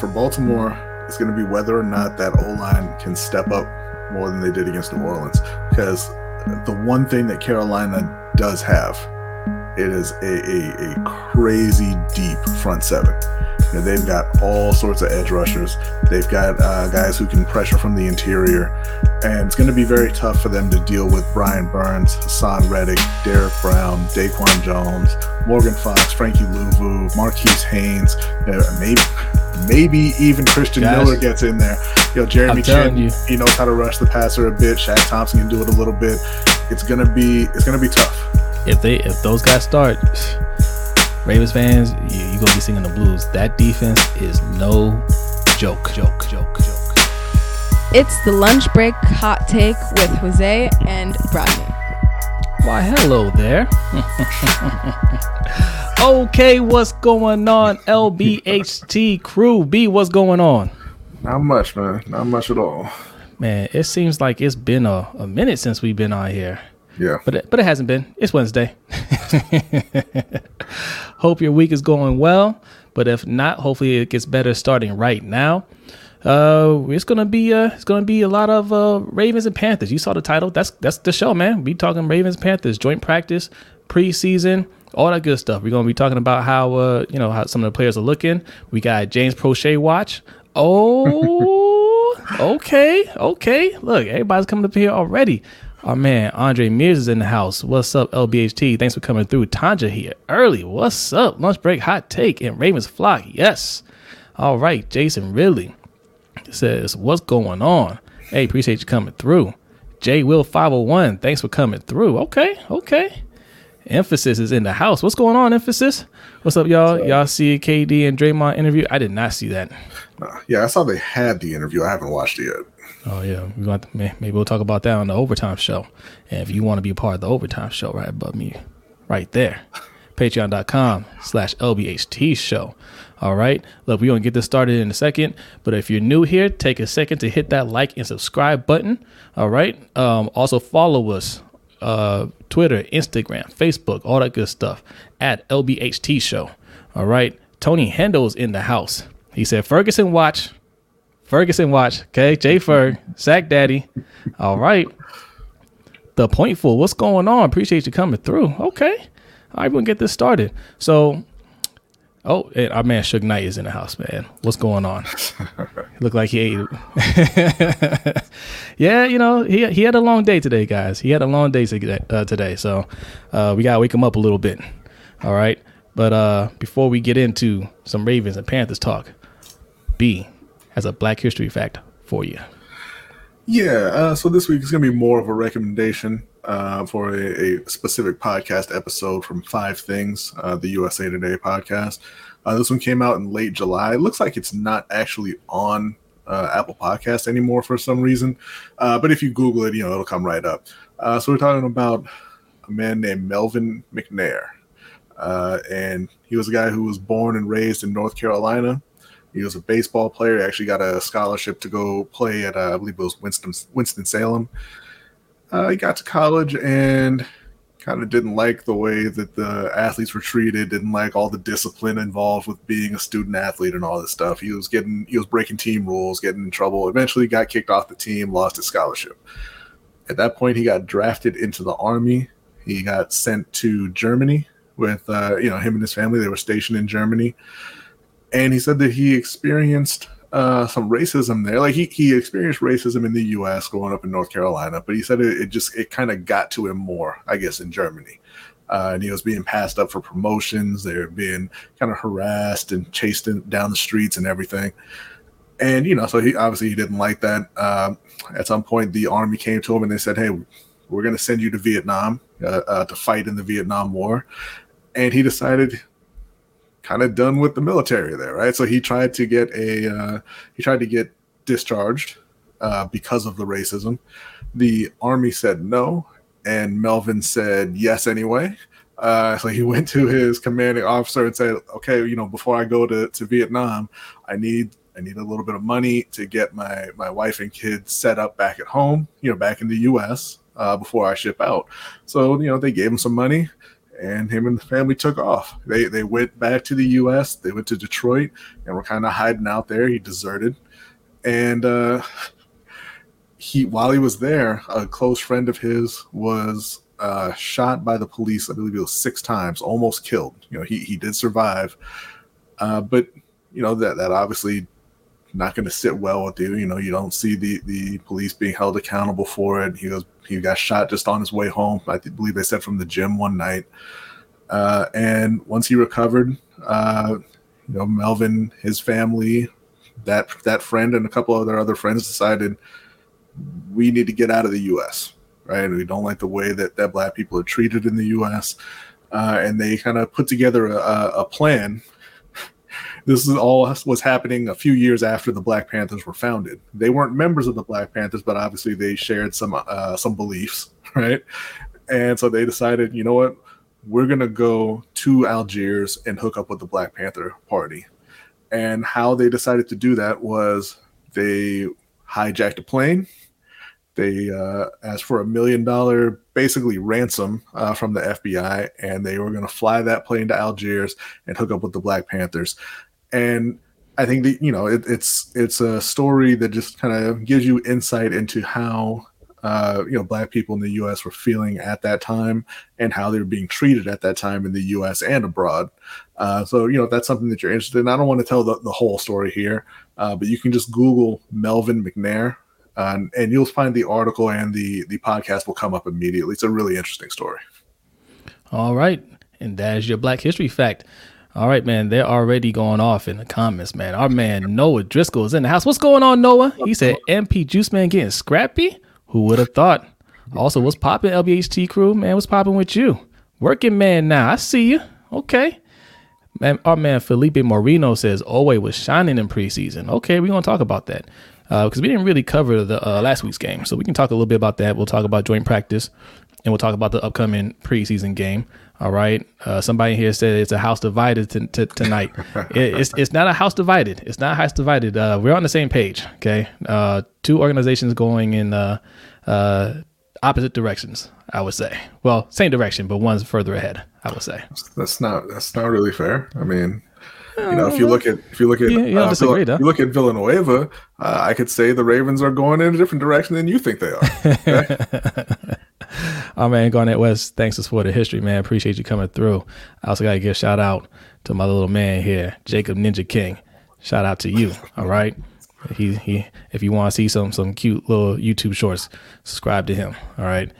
for Baltimore, it's going to be whether or not that O line can step up more than they did against New Orleans. Because the one thing that Carolina does have, it is a, a, a crazy deep front seven. You know, they've got all sorts of edge rushers. They've got uh, guys who can pressure from the interior, and it's going to be very tough for them to deal with Brian Burns, Haason Reddick, Derrick Brown, Daquan Jones, Morgan Fox, Frankie Luvu, Marquis Haynes, uh, maybe maybe even Christian Guys, Miller gets in there. You know, Jeremy Chinn, you. he knows how to rush the passer a bit. Shaq Thompson can do it a little bit. It's gonna be it's gonna be tough. If they if those guys start Ravens fans, you, you gonna be singing the blues. That defense is no joke, joke, joke, joke. It's the lunch break hot take with Jose and Rodney. Why, hello there. okay, what's going on, LBHT crew? B, what's going on? Not much, man. Not much at all. Man, it seems like it's been a, a minute since we've been on here. Yeah. But it, but it hasn't been. It's Wednesday. Hope your week is going well. But if not, hopefully it gets better starting right now. Uh, it's gonna be uh, it's gonna be a lot of uh, Ravens and Panthers. You saw the title. That's that's the show, man. We talking Ravens Panthers joint practice, preseason, all that good stuff. We're gonna be talking about how uh, you know how some of the players are looking. We got James Proche watch. Oh, okay, okay. Look, everybody's coming up here already. Our man Andre Mears is in the house. What's up, LBHT? Thanks for coming through. Tanja here early. What's up? Lunch break, hot take, and Ravens flock. Yes. All right, Jason Ridley says, What's going on? Hey, appreciate you coming through. J Will 501, thanks for coming through. Okay, okay. Emphasis is in the house. What's going on, Emphasis? What's up, y'all? Y'all see KD and Draymond interview? I did not see that. Yeah, I saw they had the interview. I haven't watched it yet. Oh yeah, we got to, maybe we'll talk about that on the overtime show. And if you want to be a part of the overtime show, right above me, right there, patreon.com slash lbht show. All right, look, we're gonna get this started in a second. But if you're new here, take a second to hit that like and subscribe button. All right. Um, also follow us uh, Twitter, Instagram, Facebook, all that good stuff at LBHT Show. All right. Tony Hendo's in the house. He said, Ferguson watch Ferguson watch. Okay, J Ferg, Sack Daddy. All right. The Pointful. What's going on? Appreciate you coming through. Okay. All right, we'll get this started. So, oh, our man Suge Knight is in the house, man. What's going on? Look like he ate. yeah, you know, he he had a long day today, guys. He had a long day today. Uh, today so, uh, we gotta wake him up a little bit. All right. But uh, before we get into some Ravens and Panthers talk, B, has a Black History fact for you. Yeah, uh, so this week is going to be more of a recommendation uh, for a, a, specific podcast episode from Five Things, uh, the USA Today podcast. Uh, this one came out in late July. It looks like it's not actually on uh, Apple Podcast anymore for some reason, uh, but if you Google it, you know it'll come right up. so we're talking about a man named Melvin McNair, and he was a guy who was born and raised in North Carolina. He was a baseball player. He actually got a scholarship to go play at, uh, I believe it was Winston Winston Salem. He got to college and kind of didn't like the way that the athletes were treated. Didn't like all the discipline involved with being a student athlete and all this stuff. He was getting, he was breaking team rules, getting in trouble. Eventually, got kicked off the team, lost his scholarship. At that point, he got drafted into the army. He got sent to Germany with, uh, you know, him and his family. They were stationed in Germany and he said that he experienced uh, some racism there. Like he, he experienced racism in the U.S. growing up in North Carolina, but he said it, it just it kind of got to him more, I guess, in Germany. Uh, and he was being passed up for promotions. They were being kind of harassed and chased down the streets and everything. And you know, so he obviously he didn't like that. Um, at some point, the army came to him and they said, "Hey, we're going to send you to Vietnam uh, uh, to fight in the Vietnam War." And he decided kind of done with the military there, right? So he tried to get a uh, he tried to get discharged uh, because of the racism. The army said no, and Melvin said yes anyway. Uh, so he went to his commanding officer and said, "Okay, you know, before I go to, to Vietnam, I need I need a little bit of money to get my my wife and kids set up back at home, you know, back in the U.S. Uh, before I ship out." So you know, they gave him some money and him and the family took off. They they went back to the U.S. They went to Detroit and were kind of hiding out there. He deserted, and uh, he while he was there, a close friend of his was uh, shot by the police. I believe it was six times, almost killed. You know, he he did survive, uh, but you know that that obviously not going to sit well with you. You know, you don't see the the police being held accountable for it. He goes, he got shot just on his way home. I believe they said from the gym one night. Uh, and once he recovered, uh, you know, Melvin, his family, that that friend, and a couple of their other friends decided we need to get out of the U.S. Right? We don't like the way that that black people are treated in the U.S. Uh, and they kind of put together a, a plan this is all was happening a few years after the Black Panthers were founded. They weren't members of the Black Panthers, but obviously they shared some uh, some beliefs, right? And so they decided, you know what, we're gonna go to Algiers and hook up with the Black Panther Party. And how they decided to do that was they hijacked a plane. They uh, asked for a million dollar basically ransom uh, from the FBI, and they were going to fly that plane to Algiers and hook up with the Black Panthers and I think the you know it, it's it's a story that just kind of gives you insight into how uh, you know black people in the U.S. were feeling at that time and how they were being treated at that time in the U.S. and abroad. Uh, so you know if that's something that you're interested in. I don't want to tell the, the whole story here, uh, but you can just Google Melvin McNair. and you'll find the article and the the podcast will come up immediately. It's a really interesting story. All right, and that is your Black History fact. All right, man. They're already going off in the comments, man. Our man Noah Driscoll is in the house. What's going on, Noah? He said MP Juice Man getting scrappy. Who would have thought? Also, what's popping, LBHT crew? Man, what's popping with you? Working man now. I see you. Okay. Man, our man Felipe Moreno says Oweh was shining in preseason. Okay, we're gonna talk about that because uh, we didn't really cover the uh, last week's game, so we can talk a little bit about that. We'll talk about joint practice, and we'll talk about the upcoming preseason game. All right. Uh, somebody here said it's a house divided t- t- tonight. it, it's it's not a house divided. It's not a house divided. Uh, we're on the same page. Okay. Uh, two organizations going in uh, uh, opposite directions. I would say. Well, same direction, but one's further ahead. I would say. That's not that's not really fair. I mean, you know, if you look at if you look at you, you, uh, disagree, Vill- you look at Villanueva, uh, I could say the Ravens are going in a different direction than you think they are. Okay? oh man, Garnett West, thanks for the history, man. Appreciate you coming through. I also gotta give a shout out to my little man here, Jacob Ninja King. Shout out to you. All right. He he if you want to see some some cute little YouTube shorts, subscribe to him. All right.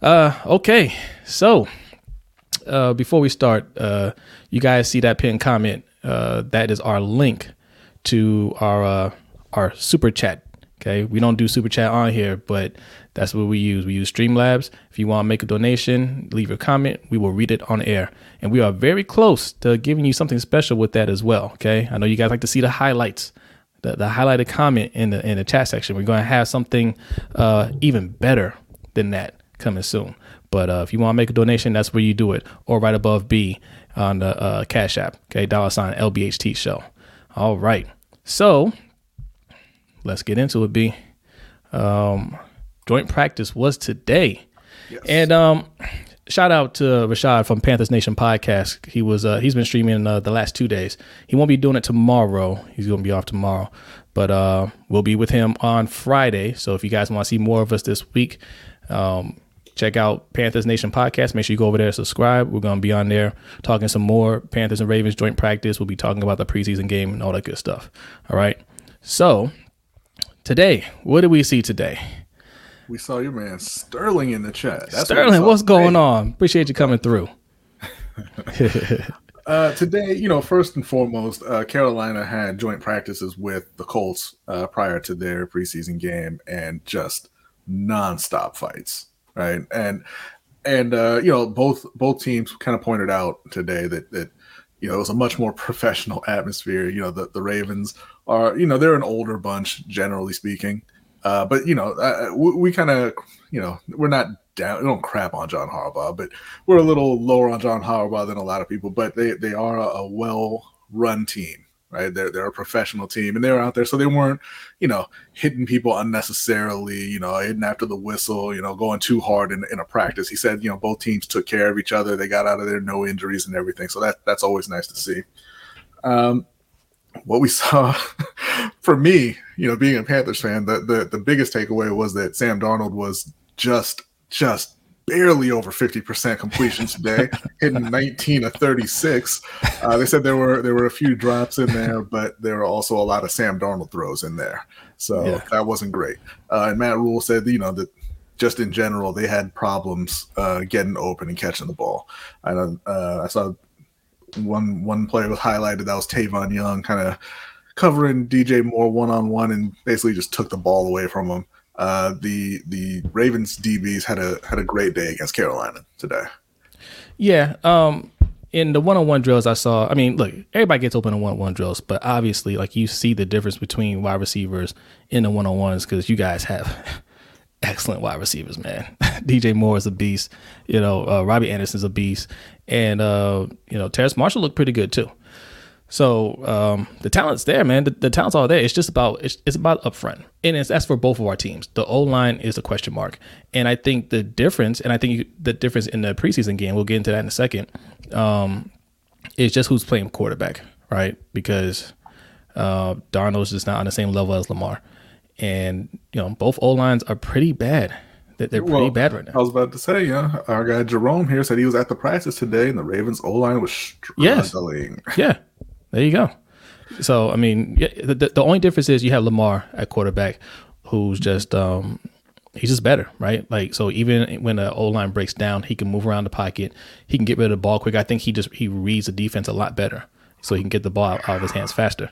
Uh okay. So uh before we start, uh you guys see that pinned comment. Uh that is our link to our uh our super chat. Okay. We don't do super chat on here, but that's what we use. We use Streamlabs. If you want to make a donation, leave a comment. We will read it on air. And we are very close to giving you something special with that as well. Okay. I know you guys like to see the highlights, the, the highlighted comment in the in the chat section. We're going to have something uh, even better than that coming soon. But uh, if you want to make a donation, that's where you do it, or right above B on the uh, Cash App. Okay, dollar sign LBHT show. All right, so let's get into it. B. Um, joint practice was today. Yes. And um, shout out to Rashad from Panthers Nation podcast. He was uh, he's been streaming uh, the last two days. He won't be doing it tomorrow. He's gonna be off tomorrow, but uh, we'll be with him on Friday. So if you guys want to see more of us this week, um, check out Panthers Nation podcast. Make sure you go over there and subscribe. We're gonna be on there talking some more Panthers and Ravens joint practice. We'll be talking about the preseason game and all that good stuff. All right. So today, what did we see today? We saw your man Sterling in the chat. That's Sterling, what what's going on? Appreciate you coming through. uh, today, you know, first and foremost, uh, Carolina had joint practices with the Colts uh, prior to their preseason game, and just nonstop fights, right? And and uh, you know, both both teams kind of pointed out today that that you know it was a much more professional atmosphere. You know, the the Ravens are you know they're an older bunch generally speaking. Uh, but you know, uh, we, we kind of, you know, we're not down. We don't crap on John Harbaugh, but we're a little lower on John Harbaugh than a lot of people. But they they are a, a well run team, right? They're they're a professional team, and they were out there, so they weren't, you know, hitting people unnecessarily, you know, hitting after the whistle, you know, going too hard in, in a practice. He said, you know, both teams took care of each other. They got out of there, no injuries and everything. So that that's always nice to see. Um, what we saw for me, you know, being a Panthers fan, the, the the biggest takeaway was that Sam Darnold was just just barely over 50% completion today, hitting 19 of 36. Uh, they said there were there were a few drops in there, but there were also a lot of Sam Darnold throws in there. So yeah. that wasn't great. Uh, and Matt Rhule said, you know, that just in general, they had problems uh, getting open and catching the ball. I, uh, I saw one one player was highlighted that was Tavon Young, kind of covering DJ Moore one on one, and basically just took the ball away from him. Uh, the the Ravens DBs had a had a great day against Carolina today. Yeah, um, in the one on one drills I saw, I mean, look, everybody gets open in one on one drills, but obviously, like you see the difference between wide receivers in the one on ones because you guys have excellent wide receivers, man. DJ Moore is a beast. You know, uh, Robbie Anderson's a beast, and uh, you know, Terrace Marshall looked pretty good too. So um, the talent's there, man. The, the, talent's all there. It's just about it's, it's about upfront, and it's that's for both of our teams. The O line is a question mark, and I think the difference, and I think the difference in the preseason game, we'll get into that in a second, um, is just who's playing quarterback, right? Because uh, Darnold's just not on the same level as Lamar, and you know both O lines are pretty bad. They're pretty well, bad right now. I was about to say, yeah, our guy Jerome here said he was at the practice today, and the Ravens O line was struggling. Yes. Yeah, there you go. So I mean, the, the only difference is you have Lamar at quarterback, who's just um, he's just better, right? Like so, even when the O line breaks down, he can move around the pocket. He can get rid of the ball quick. I think he just he reads the defense a lot better, so he can get the ball out, out of his hands faster.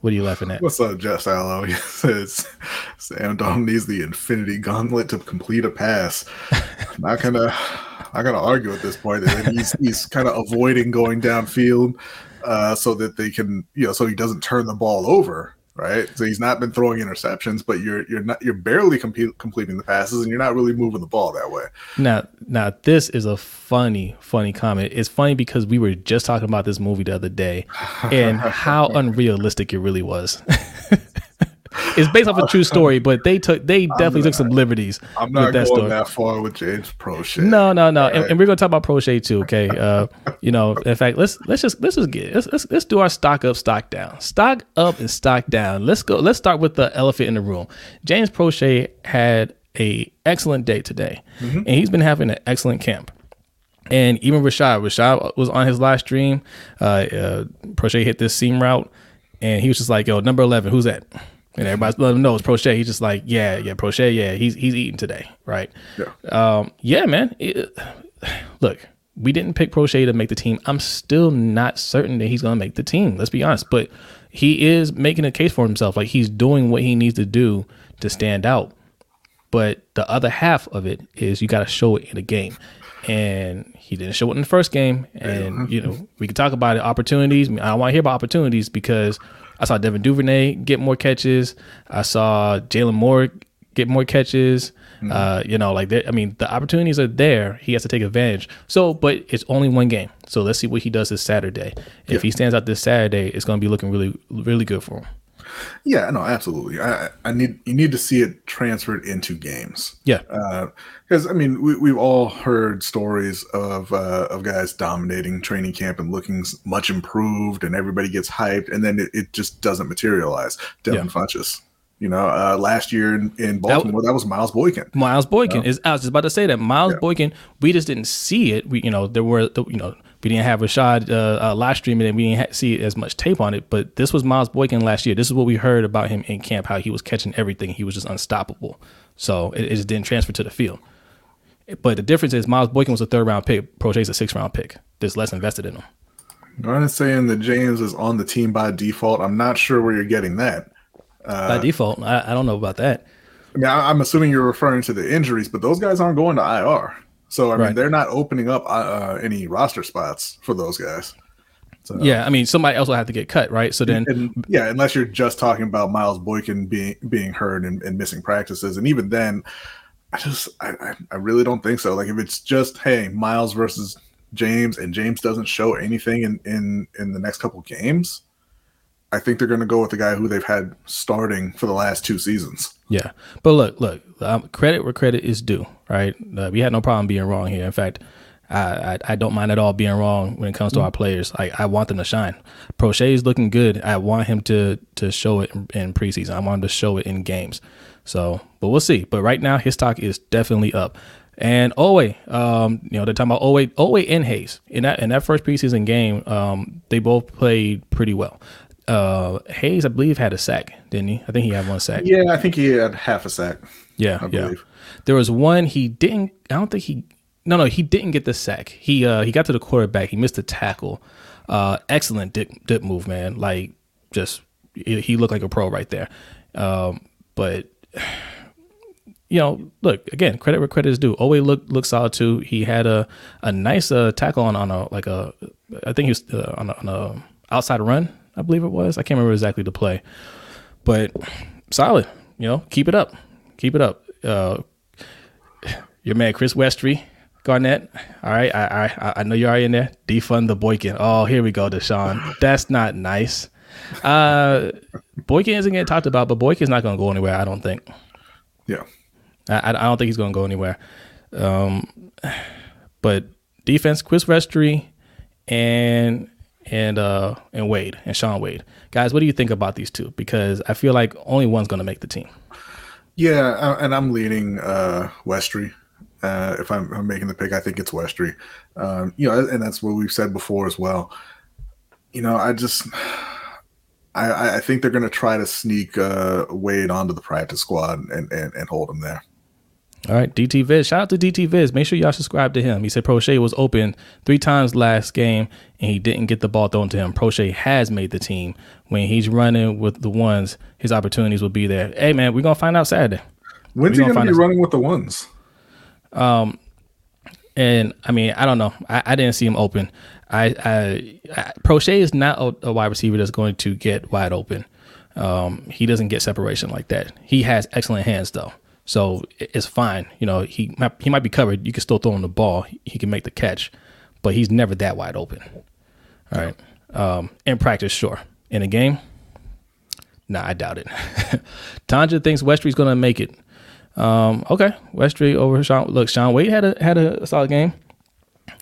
What are you laughing at? What's up, Jess Allo? He says Sam Don needs the infinity gauntlet to complete a pass. not gonna, not gonna argue at this point. He's he's kind of avoiding going downfield uh, so that they can, you know, so he doesn't turn the ball over, right? So he's not been throwing interceptions, but you're you're not you're barely comp- completing the passes, and you're not really moving the ball that way. Now, now this is a funny, funny comment. It's funny because we were just talking about this movie the other day, and how unrealistic it really was. it's based off a true story, but they took they definitely took some liberties. I'm not that going story. that far with James Proche. No, no, no, right. and, and, we're gonna talk about Proche too. Okay, uh, you know, in fact, let's let's just let's just get let's, let's let's do our stock up, stock down, stock up and stock down. Let's go. Let's start with the elephant in the room. James Proche had a excellent day today, mm-hmm. and he's been having an excellent camp. And even Rashad, Rashad was on his live stream. Uh, uh, Proche hit this seam route, and he was just like, "Yo, number eleven, who's that?" And everybody's letting him know it's Proche. He's just like, yeah, yeah, Proche, yeah, he's he's eating today, right? Yeah, um, yeah, man. It, look, we didn't pick Proche to make the team. I'm still not certain that he's going to make the team. Let's be honest, but he is making a case for himself. Like he's doing what he needs to do to stand out. But the other half of it is you got to show it in a game, and he didn't show it in the first game. And you know we can talk about it, opportunities. I don't want to hear about opportunities because I saw Devin Duvernay get more catches. I saw Jaylon Moore get more catches. Mm-hmm. Uh, you know, like I mean, the opportunities are there. He has to take advantage. So, but it's only one game. So let's see what he does this Saturday. Yeah. If he stands out this Saturday, it's going to be looking really, really good for him. Yeah, no, absolutely. I, I need you need to see it transferred into games. Yeah, because uh, I mean we we've all heard stories of uh, of guys dominating training camp and looking much improved, and everybody gets hyped, and then it, it just doesn't materialize. Devin yeah. Funchess. You know, uh, last year in, in Baltimore, that, that, was Miles Boykin. Miles Boykin is. I was just about to say that Miles yeah. Boykin. We just didn't see it. We, you know, there were, you know, we didn't have Rashad uh, uh, live streaming and we didn't ha- see as much tape on it. But this was Miles Boykin last year. This is what we heard about him in camp, how he was catching everything. He was just unstoppable. So it, it just didn't transfer to the field. But the difference is Miles Boykin was a third round pick. Proche's a sixth round pick. There's less invested in him. I'm not saying that James is on the team by default. I'm not sure where you're getting that. Uh, by default, I, I, don't know about that. I, I'm assuming you're referring to the injuries, but those guys aren't going to IR. So I mean, they're not opening up uh, uh, any roster spots for those guys. So, yeah, I mean, somebody else will have to get cut, right? So then, and, yeah, unless you're just talking about Miles Boykin being being hurt and, and missing practices, and even then, I just I, I really don't think so. Like if it's just hey Miles versus James, and James doesn't show anything in in in the next couple games, I think they're going to go with the guy who they've had starting for the last two seasons. Yeah, but look, look, um, credit where credit is due. Right, uh, we had no problem being wrong here. In fact, I, I, I don't mind at all being wrong when it comes to our players. I, I want them to shine. Proche is looking good. I want him to to show it in, in preseason. I want him to show it in games. So, but we'll see. But right now, his stock is definitely up. And Oweh, um, you know, they're talking about Oweh, Oweh and Hayes in that in that first preseason game. Um, they both played pretty well. Uh, Hayes, I believe, had a sack, didn't he? I think he had one sack. Yeah, I think he had half a sack. Yeah, I yeah. believe. There was one he didn't. I don't think he. No, no, he didn't get the sack. He uh he got to the quarterback. He missed a tackle. Uh, excellent dip dip move, man. Like just he looked like a pro right there. Um, but you know, look again, credit where credit is due. Always look look solid too. He had a a nice uh, tackle on on a like a I think he was uh, on, a, on a outside run. I believe it was. I can't remember exactly the play, but solid. You know, keep it up, keep it up. Uh, your man Chris Westry, Garnett. All right, I I I know you're already in there. Defund the Boykin. Oh, here we go, Deshaun. That's not nice. Uh, Boykin isn't getting talked about, but Boykin's not going to go anywhere. I don't think. Yeah. I, I don't think he's going to go anywhere. Um, but defense, Chris Westry, and and uh and Wade and Shaun Wade, guys, what do you think about these two? Because I feel like only one's going to make the team. Yeah, and I'm leaning uh, Westry. Uh, if I'm, I'm making the pick, I think it's Westry. Um, you know, and that's what we've said before as well. You know, I just, I, I think they're going to try to sneak uh, Wade onto the practice squad and, and, and hold him there. All right, DT Viz. Shout out to DT Viz. Make sure y'all subscribe to him. He said Proche was open three times last game and he didn't get the ball thrown to him. Proche has made the team. When he's running with the ones, his opportunities will be there. Hey man, we're gonna find out Saturday. When's We he gonna going to find be running with the ones? Um and I mean, I don't know. I, I didn't see him open. I, I, I Proche is not a, a wide receiver that's going to get wide open. Um, he doesn't get separation like that. He has excellent hands though, so it's fine. You know, he might, he might be covered. You can still throw him the ball. He, can make the catch, but he's never that wide open. All right. Um, in practice, sure. In a game, nah, I doubt it. Tanja thinks Westry's going to make it. Um, okay, Westry over Shaun. Look, Shaun Wade had a had a solid game.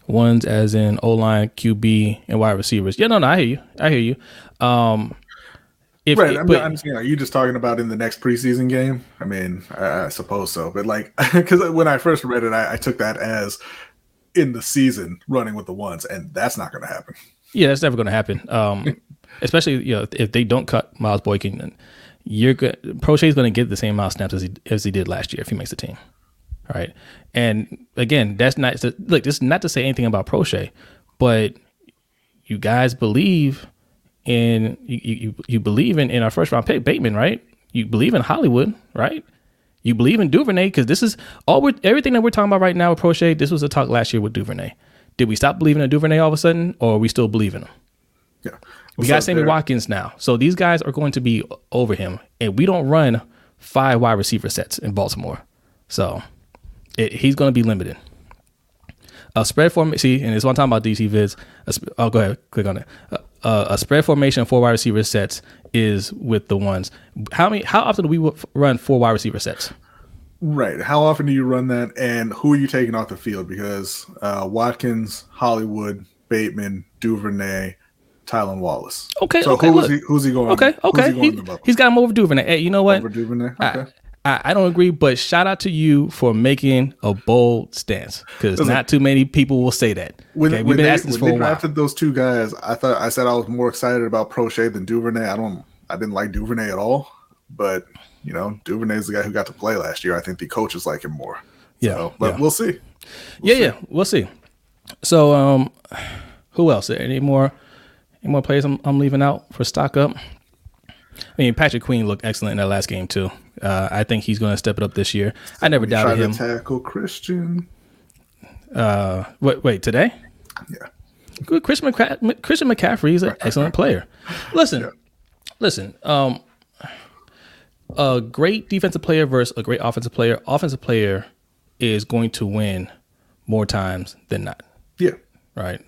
Ones as in O line, QB, and wide receivers. Yeah, no, no, I hear you. I hear you. Um, if Right. I'm, but- I'm saying, are you just talking about in the next preseason game? I mean, I, I suppose so. But like, because when I first read it, I, I took that as in the season running with the ones, and that's not going to happen. Yeah, that's never going to happen. Um, especially you know if they don't cut Miles Boykin, then you're good. Proche is going to get the same amount of snaps as he as he did last year if he makes the team. All right, and again, that's not look. This is not to say anything about Proche, but you guys believe in you you, you believe in in our first round pick Bateman, right? You believe in Hollywood, right? You believe in Duvernay because this is all we're everything that we're talking about right now with Proche. This was a talk last year with Duvernay. Did we stop believing in Duvernay all of a sudden, or are we still believing him? Yeah. We got Sammy Watkins now, so these guys are going to be over him, and we don't run five wide receiver sets in Baltimore, so it, he's going to be limited. A spread formation, see, and it's one time about DT Viz. Sp- oh, go ahead, click on it. Uh, uh, a spread formation four wide receiver sets is with the ones. How many? How often do we run four wide receiver sets? Right. How often do you run that, and who are you taking off the field? Because uh, Watkins, Hollywood, Bateman, Duvernay, Tylan Wallace. Okay, So okay, who is look. he? Who's he going? Okay, okay, he going he, above? has got him over Duvernay. Hey, you know what? over Duvernay. Okay. I, I don't agree, but shout out to you for making a bold stance because not too many people will say that. when, okay, we've been they, asking this when for a while. drafted those two guys, I thought I said I was more excited about Proche than Duvernay. I don't. I didn't like Duvernay at all, but you know, Duvernay is the guy who got to play last year. I think the coaches like him more. Yeah, So, but yeah. we'll see. yeah, yeah, we'll see. So, um, who else? Any more? Any more players I'm, I'm leaving out for stock up? I mean, Patrick Queen looked excellent in that last game too. Uh, I think he's going to step it up this year. I never doubted him. Try to tackle Christian. Uh, wait, wait, today? Yeah. Good. Christian, McCa- Christian McCaffrey is an excellent player. Listen, listen. Um, a great defensive player versus a great offensive player. Offensive player is going to win more times than not. Yeah. Right?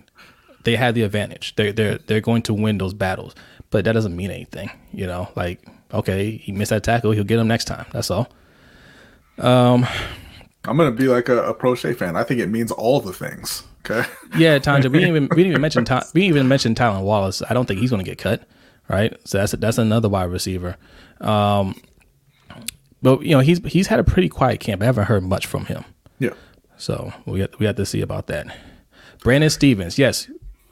They have the advantage. They're they're they're going to win those battles. but that doesn't mean anything. You know, like okay, he missed that tackle, he'll get him next time. That's all. Um, I'm gonna be like a, a Proche fan. I think it means all the things. Okay. Yeah, Tanja, we didn't even we didn't even mention Ty, we didn't even mention Tylan Wallace. I don't think he's gonna get cut. Right. So that's that's another wide receiver. Um, but you know he's he's had a pretty quiet camp. I haven't heard much from him. Yeah. So we have, we have to see about that. Brandon Stephens, yes,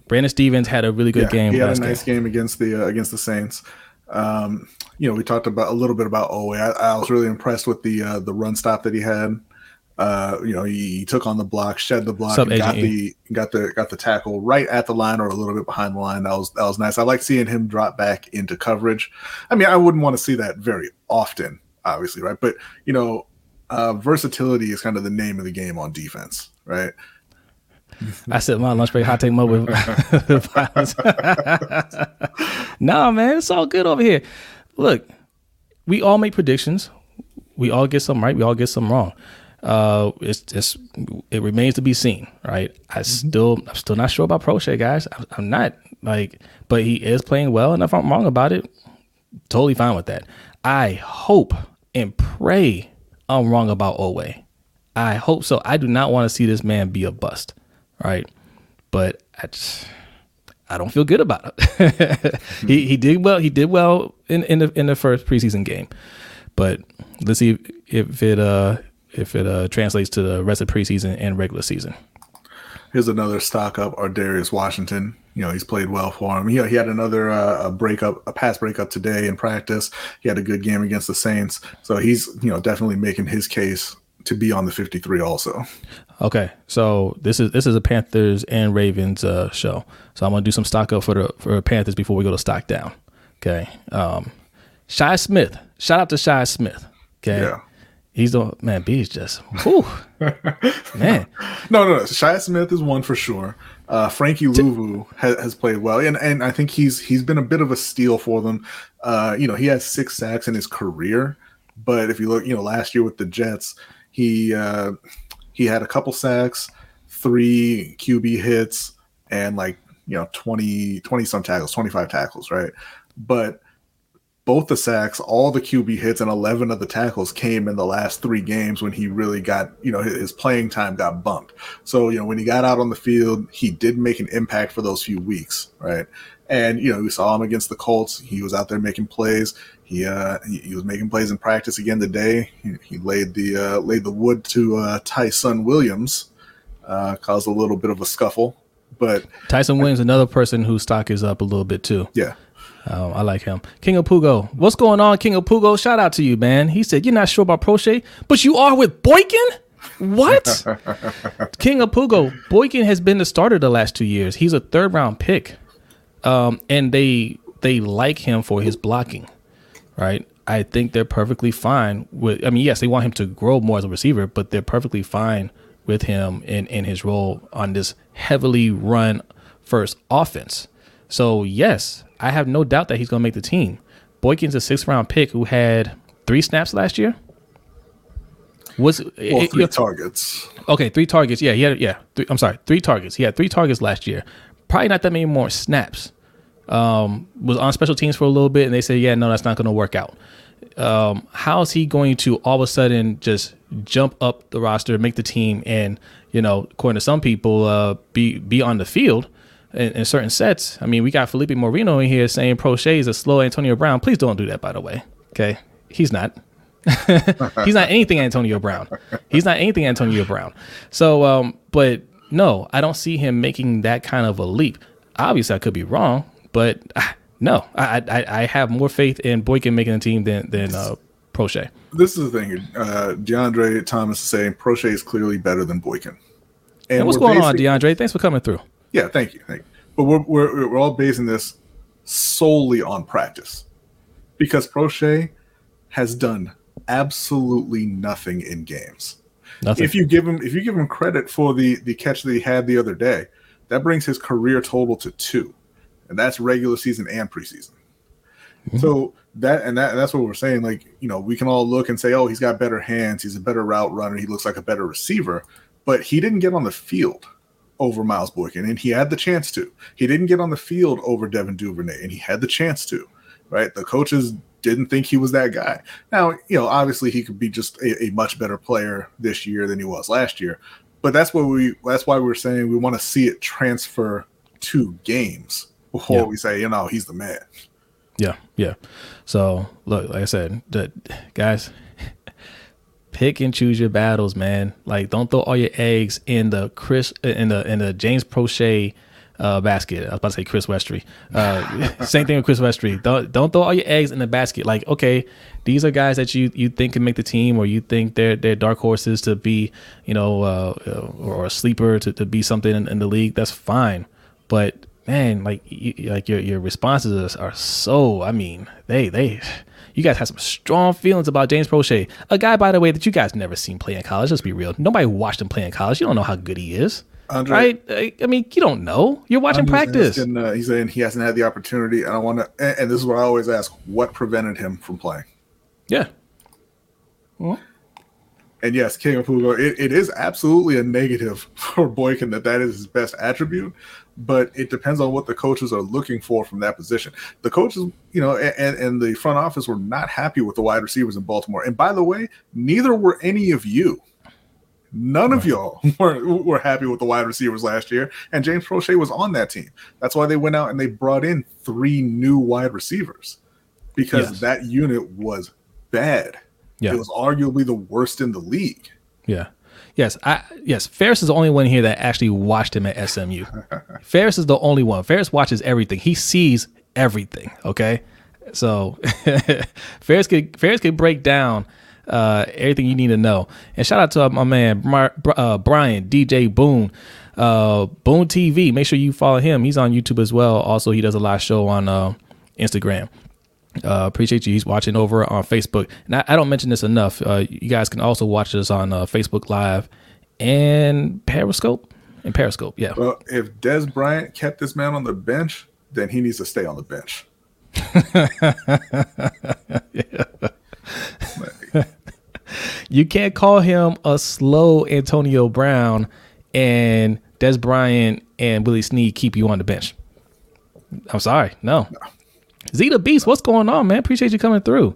Brandon Stephens had a really good yeah, game. He had a nice game, game against the uh, against the Saints. Um, you know, we talked about a little bit about Oweh. I, I was really impressed with the uh, the run stop that he had. Uh, you know, he, he, took on the block, shed the block, and got the got the got the tackle right at the line or a little bit behind the line. That was that was nice. I like seeing him drop back into coverage. I mean, I wouldn't want to see that very often, obviously, right? But you know, uh, versatility is kind of the name of the game on defense, right? I said my lunch break hot take with violence. nah, man, it's all good over here. Look, we all make predictions. We all get some right. We all get some wrong. Uh, it's just it remains to be seen, right? I mm-hmm. still I'm still not sure about Proche, guys. I'm, I'm not like, but he is playing well, and if I'm wrong about it, totally fine with that. I hope and pray I'm wrong about Oweh. I hope so. I do not want to see this man be a bust right? But I just I don't feel good about it. he he did well. He did well in in the in the first preseason game, but let's see if, it uh if it uh translates to the rest of preseason and regular season. Here's another stock up, Ar'Darius Washington. You know, he's played well for him. He, he had another uh, a breakup, a pass breakup today in practice. He had a good game against the Saints. So he's, you know, definitely making his case to be on the 53 also. Okay, so this is this is a Panthers and Ravens uh, show. So I'm gonna do some stock up for the for Panthers before we go to stock down. Okay, um, Shi Smith. Shout out to Shi Smith. Okay, yeah. He's the man. B is just, whew, man. No, no, no. Shi Smith is one for sure. Uh, Frankie Luvu has, has, played well, and and I think he's he's been a bit of a steal for them. Uh, you know, he has six sacks in his career, but if you look, you know, last year with the Jets, he uh, he had a couple sacks, three QB hits, and like you know 20 20 some tackles, 25 tackles, right? But both the sacks, all the QB hits, and 11 of the tackles came in the last three games when he really got, you know, his playing time got bumped. So, you know, when he got out on the field, he did make an impact for those few weeks, right? And, you know, we saw him against the Colts. He was out there making plays. He, uh, he, he was making plays in practice again today. He, he laid the, uh, laid the wood to, uh, Ty'Son Williams, uh, caused a little bit of a scuffle, but Ty'Son Williams, another person whose stock is up a little bit too. Yeah. Um, I like him. King of Pugo. What's going on, King of Pugo? Shout out to you, man. He said, You're not sure about Proche, but you are with Boykin? What? King of Pugo. Boykin has been the starter the last two years. He's a third round pick. Um, and they they like him for his blocking. Right? I think they're perfectly fine with I mean, yes, they want him to grow more as a receiver, but they're perfectly fine with him in, in his role on this heavily run first offense. So yes, I have no doubt that he's going to make the team. Boykin's a sixth round pick who had three snaps last year. Was well, it, three it, targets? Okay, three targets. Yeah, he had yeah. i I'm sorry, three targets. He had three targets last year. Probably not that many more snaps. Um, was on special teams for a little bit, and they said, yeah, no, that's not going to work out. Um, how is he going to all of a sudden just jump up the roster, make the team, and you know, according to some people, uh, be be on the field? in, in, certain sets. I mean, we got Felipe Moreno in here saying Proche is a slow Antonio Brown. Please don't do that, by the way. Okay, he's not. he's not anything Antonio Brown. He's not anything Antonio Brown. So, um, but no, I don't see him making that kind of a leap. Obviously, I could be wrong, but uh, no, I, I, I have more faith in Boykin making the team than than uh, Proche. This is the thing. Uh, DeAndre Thomas is saying Proche is clearly better than Boykin. And, and what's going on, DeAndre? Thanks for coming through. Yeah, thank you. Thank you. But we're, we're, we're all basing this solely on practice because Proche has done absolutely nothing in games. Nothing. If you give him if you give him credit for the the catch that he had the other day, that brings his career total to two, and that's regular season and preseason. Mm-hmm. So that and that that's what we're saying. Like you know, we can all look and say, oh, he's got better hands, he's a better route runner, he looks like a better receiver, but he didn't get on the field over Miles Boykin, and he had the chance to. He didn't get on the field over Devin Duvernay, and he had the chance to. Right, the coaches didn't think he was that guy. Now, you know, obviously he could be just a, a much better player this year than he was last year. But that's what we that's why we're saying we want to see it transfer to games before yeah. we say, you know, he's the man. Yeah, yeah. So look, like I said, the, guys, pick and choose your battles, man. Like don't throw all your eggs in the Chris in the in the James Proche uh, basket. I was about to say Chris Westry. Uh, same thing with Chris Westry. Don't don't throw all your eggs in the basket. Like okay, these are guys that you you think can make the team, or you think they're they're dark horses to be, you know, uh, or a sleeper to, to be something in, in the league. That's fine, but man, like you, like your your responses are are so. I mean, they they. You guys have some strong feelings about James Proche, a guy, by the way, that you guys never seen play in college. Let's be real. Nobody watched him play in college. You don't know how good he is. Andre, right? I mean, you don't know. You're watching practice. Asking, uh, he's saying he hasn't had the opportunity. And I want to, and, and, this is what I always ask: what prevented him from playing? Yeah. Well, and yes, King of Hugo, it, it is absolutely a negative for Boykin that that is his best attribute but it depends on what the coaches are looking for from that position. The coaches, you know, and, and the front office were not happy with the wide receivers in Baltimore. And by the way, neither were any of you. None of y'all were, were happy with the wide receivers last year, and James Proche was on that team. That's why they went out and they brought in three new wide receivers because yes. that unit was bad. Yeah. It was arguably the worst in the league. Yeah. Yes, I yes. Ferris is the only one here that actually watched him at SMU. Ferris is the only one. Ferris watches everything. He sees everything. Okay, so Ferris could Ferris could break down uh, everything you need to know. And shout out to my man uh, Brian DJ Boone. Uh, Boone TV. Make sure you follow him. He's on YouTube as well. Also, he does a live show on uh, Instagram. Uh, appreciate you. He's watching over on Facebook. And I, I don't mention this enough. Uh, you guys can also watch us on uh, Facebook Live and Periscope. And Periscope, yeah. Well, if Dez Bryant kept this man on the bench, then he needs to stay on the bench. you can't call him a slow Antonio Brown and Dez Bryant and Willie Snead keep you on the bench. I'm sorry. No. no. Zeta Beast, what's going on, man? Appreciate you coming through.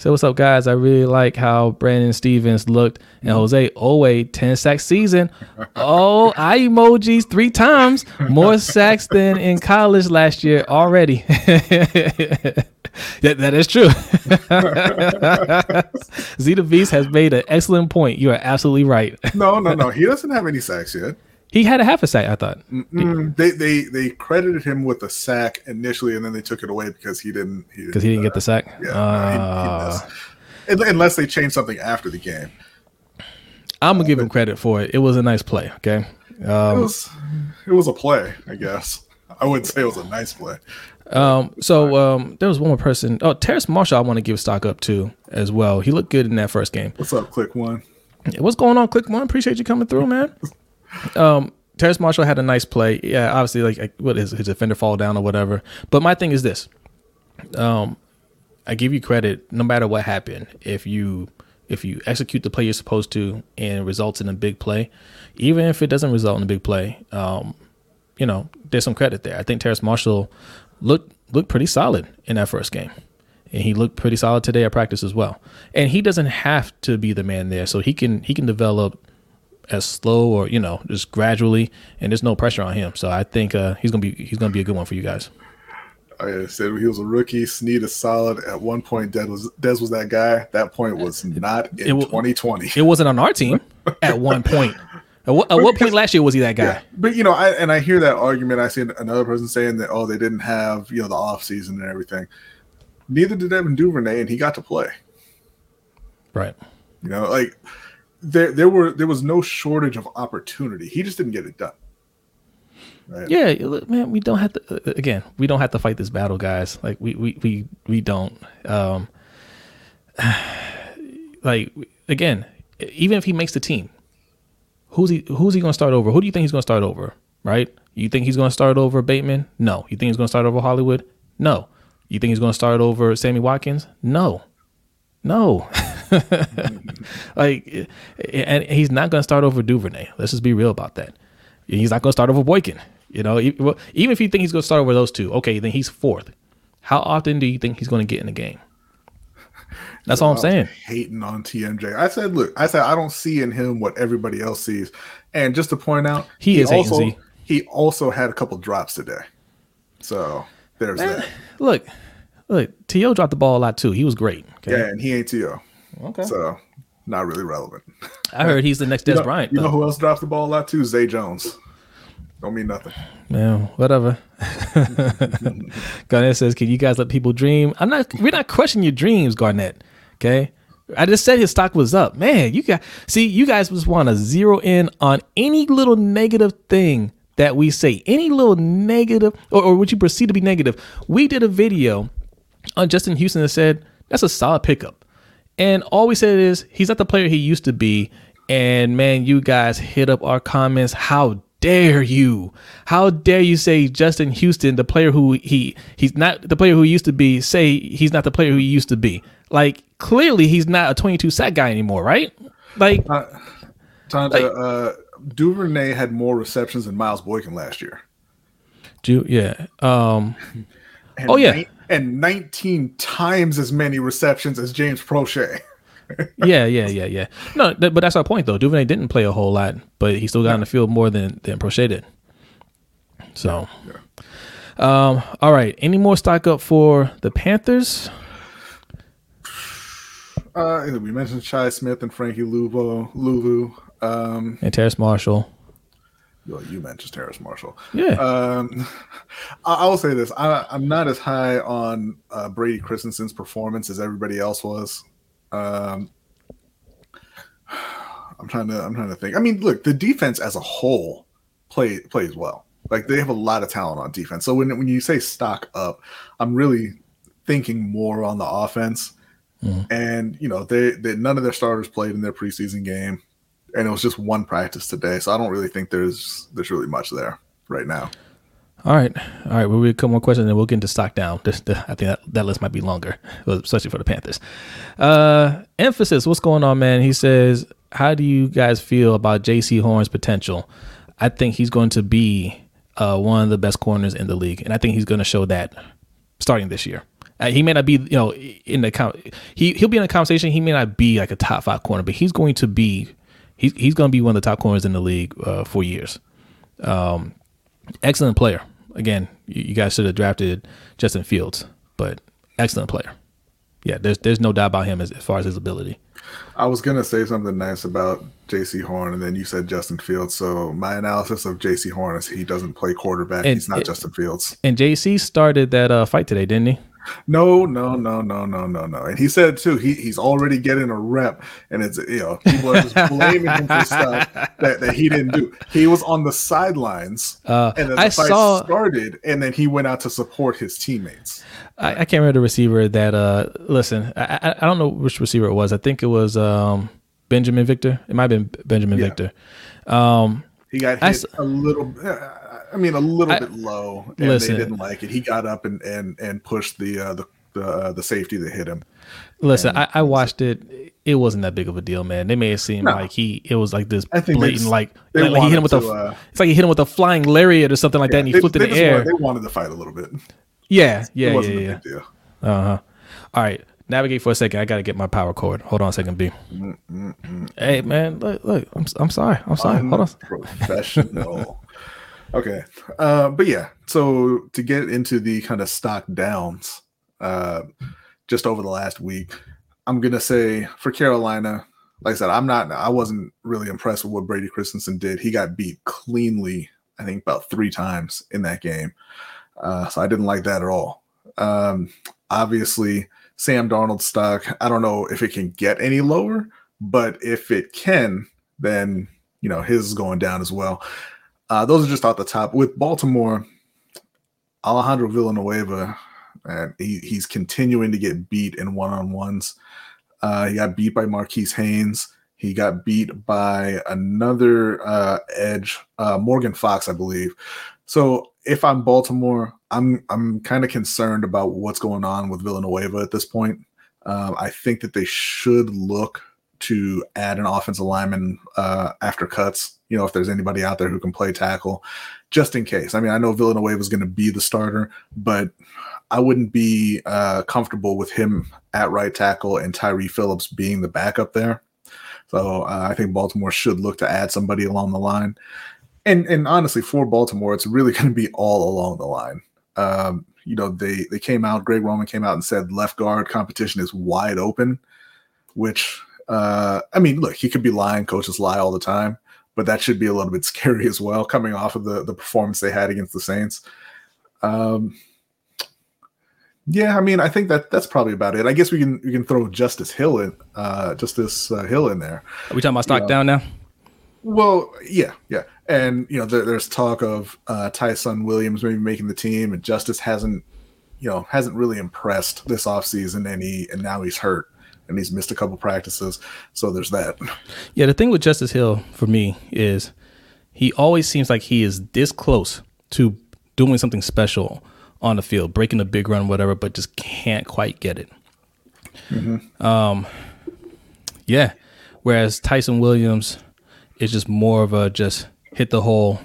So what's up, guys? I really like how Brandon Stephens looked and Jose Oweh 10 sack season. Oh, I emojis three times more sacks than in college last year already. that, that is true. Zeta Beast has made an excellent point. You are absolutely right. no, no, no. He doesn't have any sacks yet. He had a half a sack, I thought. Mm-mm. They they they credited him with a sack initially, and then they took it away because he didn't because he, didn't uh, get the sack. Yeah, uh, he, he unless they changed something after the game. I'm gonna give him credit for it. It was a nice play. Okay, um, it was it was a play. I guess I wouldn't say it was a nice play. Um, so um, there was one more person. Oh, Terrace Marshall, I want to give stock up to as well. He looked good in that first game. What's up, Click One? What's going on, Click One? Appreciate you coming through, man. Um, Terrace Marshall had a nice play. Yeah, obviously, like what is his defender fall down or whatever. But my thing is this: um, I give you credit, no matter what happened. If you if you execute the play you're supposed to and results in a big play, even if it doesn't result in a big play, um, you know, there's some credit there. I think Terrace Marshall looked looked pretty solid in that first game. And he looked pretty solid today at practice as well. And he doesn't have to be the man there, so he can he can develop as slow or you know just gradually, and there's no pressure on him. So I think uh, he's gonna be he's gonna be a good one for you guys. I said he was a rookie. Snead is solid. At one point, Dez was Dez was that guy. That point was not in it, 2020. It wasn't on our team at one point. At what, at what point last year was he that guy? Yeah, but you know, I and I hear that argument. I see another person saying that oh, they didn't have you know the off season and everything. Neither did Devin Duvernay, and he got to play. Right. You know, like there there were there was no shortage of opportunity. He just didn't get it done. Right? Yeah, man, we don't have to. Uh, again, we don't have to fight this battle, guys. Like we we we we don't. Um, like again, even if he makes the team, who's he who's he going to start over? Who do you think he's going to start over? Right? You think he's going to start over Bateman? No. You think he's going to start over Hollywood? No. You think he's going to start over Sammy Watkins? No. No. like, and he's not going to start over Duvernay. Let's just be real about that. He's not going to start over Boykin. You know, even if you think he's going to start over those two, okay, then he's fourth. How often do you think he's going to get in the game? That's all I'm saying. Hating on TMJ. I said, look, I said I don't see in him what everybody else sees. And just to point out, He is also he also had a couple drops today. So there's that. Look, look, T.O. dropped the ball a lot too. He was great. Okay. Yeah, and he ain't T.O. Okay. So not really relevant. I heard he's the next Dez You know, Bryant. you know who else drops the ball a lot too? Zay Jones. Don't mean nothing. Yeah, whatever. Garnett says, "Can you guys let people dream?" I'm not. We're not crushing your dreams, Garnett. Okay. I just said his stock was up. Man, you got see, you guys just want to zero in on any little negative thing that we say, any little negative, or, or what you perceive to be negative. We did a video on Justin Houston that said that's a solid pickup. And all we said is he's not the player he used to be. And man, you guys hit up our comments. How dare you? How dare you say Justin Houston, the player who he he's not the player who he used to be, say he's not the player who he used to be. Like clearly he's not a 22 sack guy anymore, right? Like Tanja, Like- uh, Duvernay had more receptions than Miles Boykin last year. Do yeah. Um Oh, yeah. And 19 times as many receptions as James Proche. yeah, yeah, yeah, yeah. No, th- but that's our point though. Duvernay didn't play a whole lot, but he still got on the field more than than Proche did. So, um, all right. Any more stock up for the Panthers? Uh, we mentioned Shi Smith and Frankie Luvo, Luvu. Um, And Terrace Marshall. You mentioned Terrace Marshall. Yeah. Um, I, I will say this: I, I'm not as high on uh, Brady Christensen's performance as everybody else was. Um, I'm trying to. I'm trying to think. I mean, look, the defense as a whole play plays well. Like they have a lot of talent on defense. So when when you say stock up, I'm really thinking more on the offense. And you know, they, they none of their starters played in their preseason game, and it was just one practice today. So I don't really think there's there's really much there right now. All right, all right. We'll read a couple more questions, and then we'll get into stock down. I think that, that list might be longer, especially for the Panthers. Uh, emphasis. What's going on, man? He says, "How do you guys feel about Jaycee Horn's potential? I think he's going to be uh, one of the best corners in the league, and I think he's going to show that starting this year. Uh, he may not be, you know, in the count. He he'll be in the conversation. He may not be like a top five corner, but he's going to be. He's he's going to be one of the top corners in the league uh, for years excellent player. Again, you, you guys should have drafted Justin Fields, but excellent player. Yeah, there's there's no doubt about him as, as far as his ability. I was gonna say something nice about Jaycee Horn, and then you said Justin Fields. So my analysis of Jaycee Horn is he doesn't play quarterback. And He's not it- Justin Fields. And Jaycee started that uh, fight today, didn't he? No, no, no, no, no, no, no. And he said too, he, he's already getting a rep, and it's you know people are just blaming him for stuff that, that he didn't do. He was on the sidelines, Uh, and then the I fight saw- started, and then he went out to support his teammates. I, I can't remember the receiver that. Uh, listen, I, I I don't know which receiver it was. I think it was um, Binjimen Victor. It might have been Binjimen Yeah. Victor. Um, He got I hit s- a little. uh, I mean, a little I- bit low, and Listen. they didn't like it. He got up and and and pushed the uh, the the, uh, the safety that hit him. listen, I, I watched it. It wasn't that big of a deal, man. They made it seem No. like he. It was like this I think blatant, like, like, like he hit him with wanted a. uh, it's like he hit him with a flying lariat or something like that, and he They- flipped they in the air. wanted- they wanted to fight a little bit. Yeah, yeah, yeah, wasn't yeah. a big deal. Uh huh. All right, navigate for a second. I gotta get my power cord. Hold on a second, B. Hey, man, look, look. I'm, I'm sorry. I'm sorry. Hold on. Professional. Okay. Uh, but yeah, so to get into the kind of stock downs uh, just over the last week, I'm going to say for Carolina, like I said, I'm not, I wasn't really impressed with what Brady Christensen did. He got beat cleanly, I think about three times in that game. Uh, so I didn't like that at all. Um, obviously, Sam Darnold stock, I don't know if it can get any lower, but if it can, then you know his is going down as well. Uh, those are just off the top. With Baltimore, Alejandro Villanueva, and he, he's continuing to get beat in one on ones. Uh, he got beat by Marquis Haynes. He got beat by another uh, edge, uh, Morgan Fox, I believe. So if I'm Baltimore, I'm I'm kind of concerned about what's going on with Villanueva at this point. Um, I think that they should look to add an offensive lineman uh, after cuts. You know, if there's anybody out there who can play tackle, just in case. I mean, I know Villanueva was going to be the starter, but I wouldn't be uh, comfortable with him at right tackle and Tyre Phillips being the backup there. So uh, I think Baltimore should look to add somebody along the line. And and honestly, for Baltimore, it's really going to be all along the line. Um, you know, they they came out. Greg Roman came out and said left guard competition is wide open, which uh, I mean, look, he could be lying. Coaches lie all the time, but that should be a little bit scary as well, coming off of the the performance they had against the Saints. Um, yeah, I mean, I think that that's probably about it. I guess we can we can throw Justice Hill in, uh, Justice uh, Hill in there. Are we talking about stock you know, down now? Well, yeah, yeah, and you know, there, there's talk of uh, Ty'Son Williams maybe making the team, and Justice hasn't, you know, hasn't really impressed this offseason, and he and now he's hurt and he's missed a couple practices, so there's that. Yeah, the thing with Justice Hill for me is he always seems like he is this close to doing something special on the field, breaking a big run, whatever, but just can't quite get it. Mm-hmm. Um, yeah. Whereas Ty'Son Williams is just more of a just hit the hole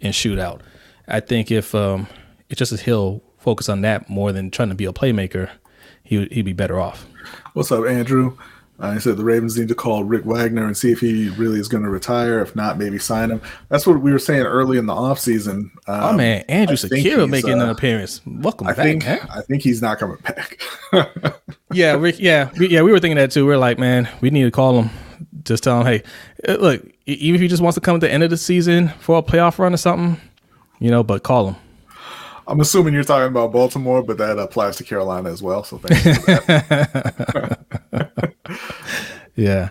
and shoot out. I think if um, it's Justice Hill focus on that more than trying to be a playmaker, he he'd be better off. What's up, Andrew? Uh, he said the Ravens need to call Rick Wagner and see if he really is going to retire. If not, maybe sign him. That's what we were saying early in the offseason. Um, oh, man. Andrew Shakira making uh, an appearance. Welcome I back, think, man. I think he's not coming back. yeah, Rick. Yeah, we, yeah, we were thinking that too. We are like, man, we need to call him. Just tell him, hey, uh, look, even if he just wants to come at the end of the season for a playoff run or something, you know, but call him. I'm assuming you're talking about Baltimore, but that applies to Carolina as well. So yeah.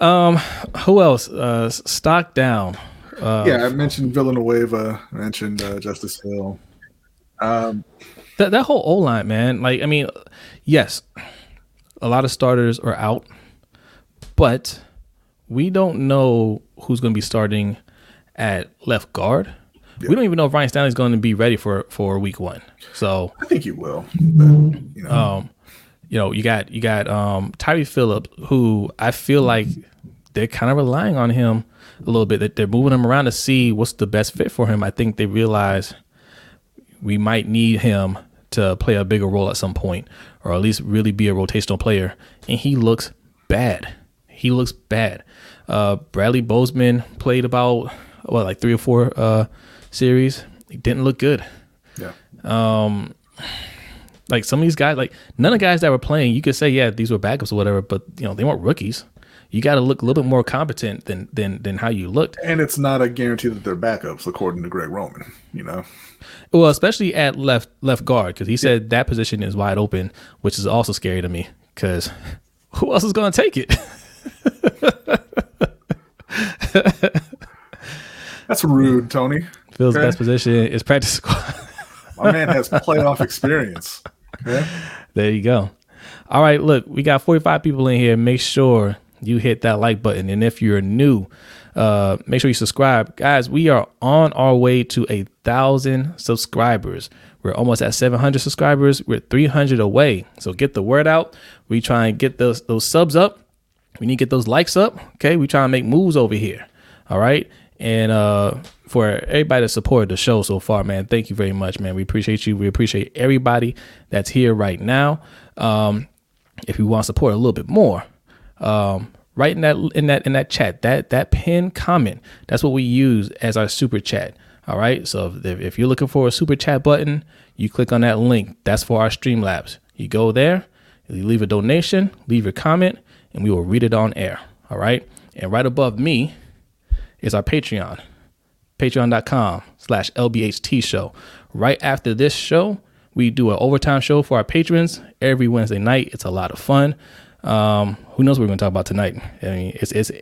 Um, who else? Uh, stock down. Uh, yeah, I mentioned Villanueva. I mentioned uh, Justice Hill. Um, that that whole O line, man. Like, I mean, yes, a lot of starters are out, but we don't know who's going to be starting at left guard. Yeah. We don't even know if Ronnie Stanley's going to be ready for for week one. So I think he will. But, you know. Um, you know, you got you got um, Tyre Phillips, who I feel like they're kind of relying on him a little bit. That they're moving him around to see what's the best fit for him. I think they realize we might need him to play a bigger role at some point, or at least really be a rotational player. And he looks bad. He looks bad. Uh, Bradley Bozeman played about what like three or four uh, series. He didn't look good. Yeah. Um, like some of these guys, like none of the guys that were playing, you could say, yeah, these were backups or whatever, but you know, they weren't rookies. You got to look a little bit more competent than than than how you looked. And it's not a guarantee that they're backups, according to Greg Roman. You know. Well, especially at left left guard, because he said that position is wide open, which is also scary to me. Because who else is going to take it? That's rude, Tony. Phil's okay. best position is practice squad. My man has playoff experience. Okay. There you go. All right, look, we got 45 people in here. Make sure you hit that like button. And if you're new, uh, make sure you subscribe. Guys, we are on our way to a thousand subscribers. We're almost at 700 subscribers. We're 300 away. So get the word out. We try and get those those subs up. We need to get those likes up. Okay, we try and make moves over here. All right, and uh, for everybody that supported the show so far, man, thank you very much, man. We appreciate you. We appreciate everybody that's here right now. Um, if you want to support a little bit more, um, right in that in that in that chat, that that pin comment, that's what we use as our super chat. All right. So if, if you're looking for a super chat button, you click on that link. That's for our Streamlabs. You go there, you leave a donation, leave your comment, and we will read it on air. All right. And right above me is our Patreon, patreon.com slash LBHT show. Right after this show, we do an overtime show for our patrons every Wednesday night. It's a lot of fun. Um, who knows what we're going to talk about tonight? I mean, it's, it's,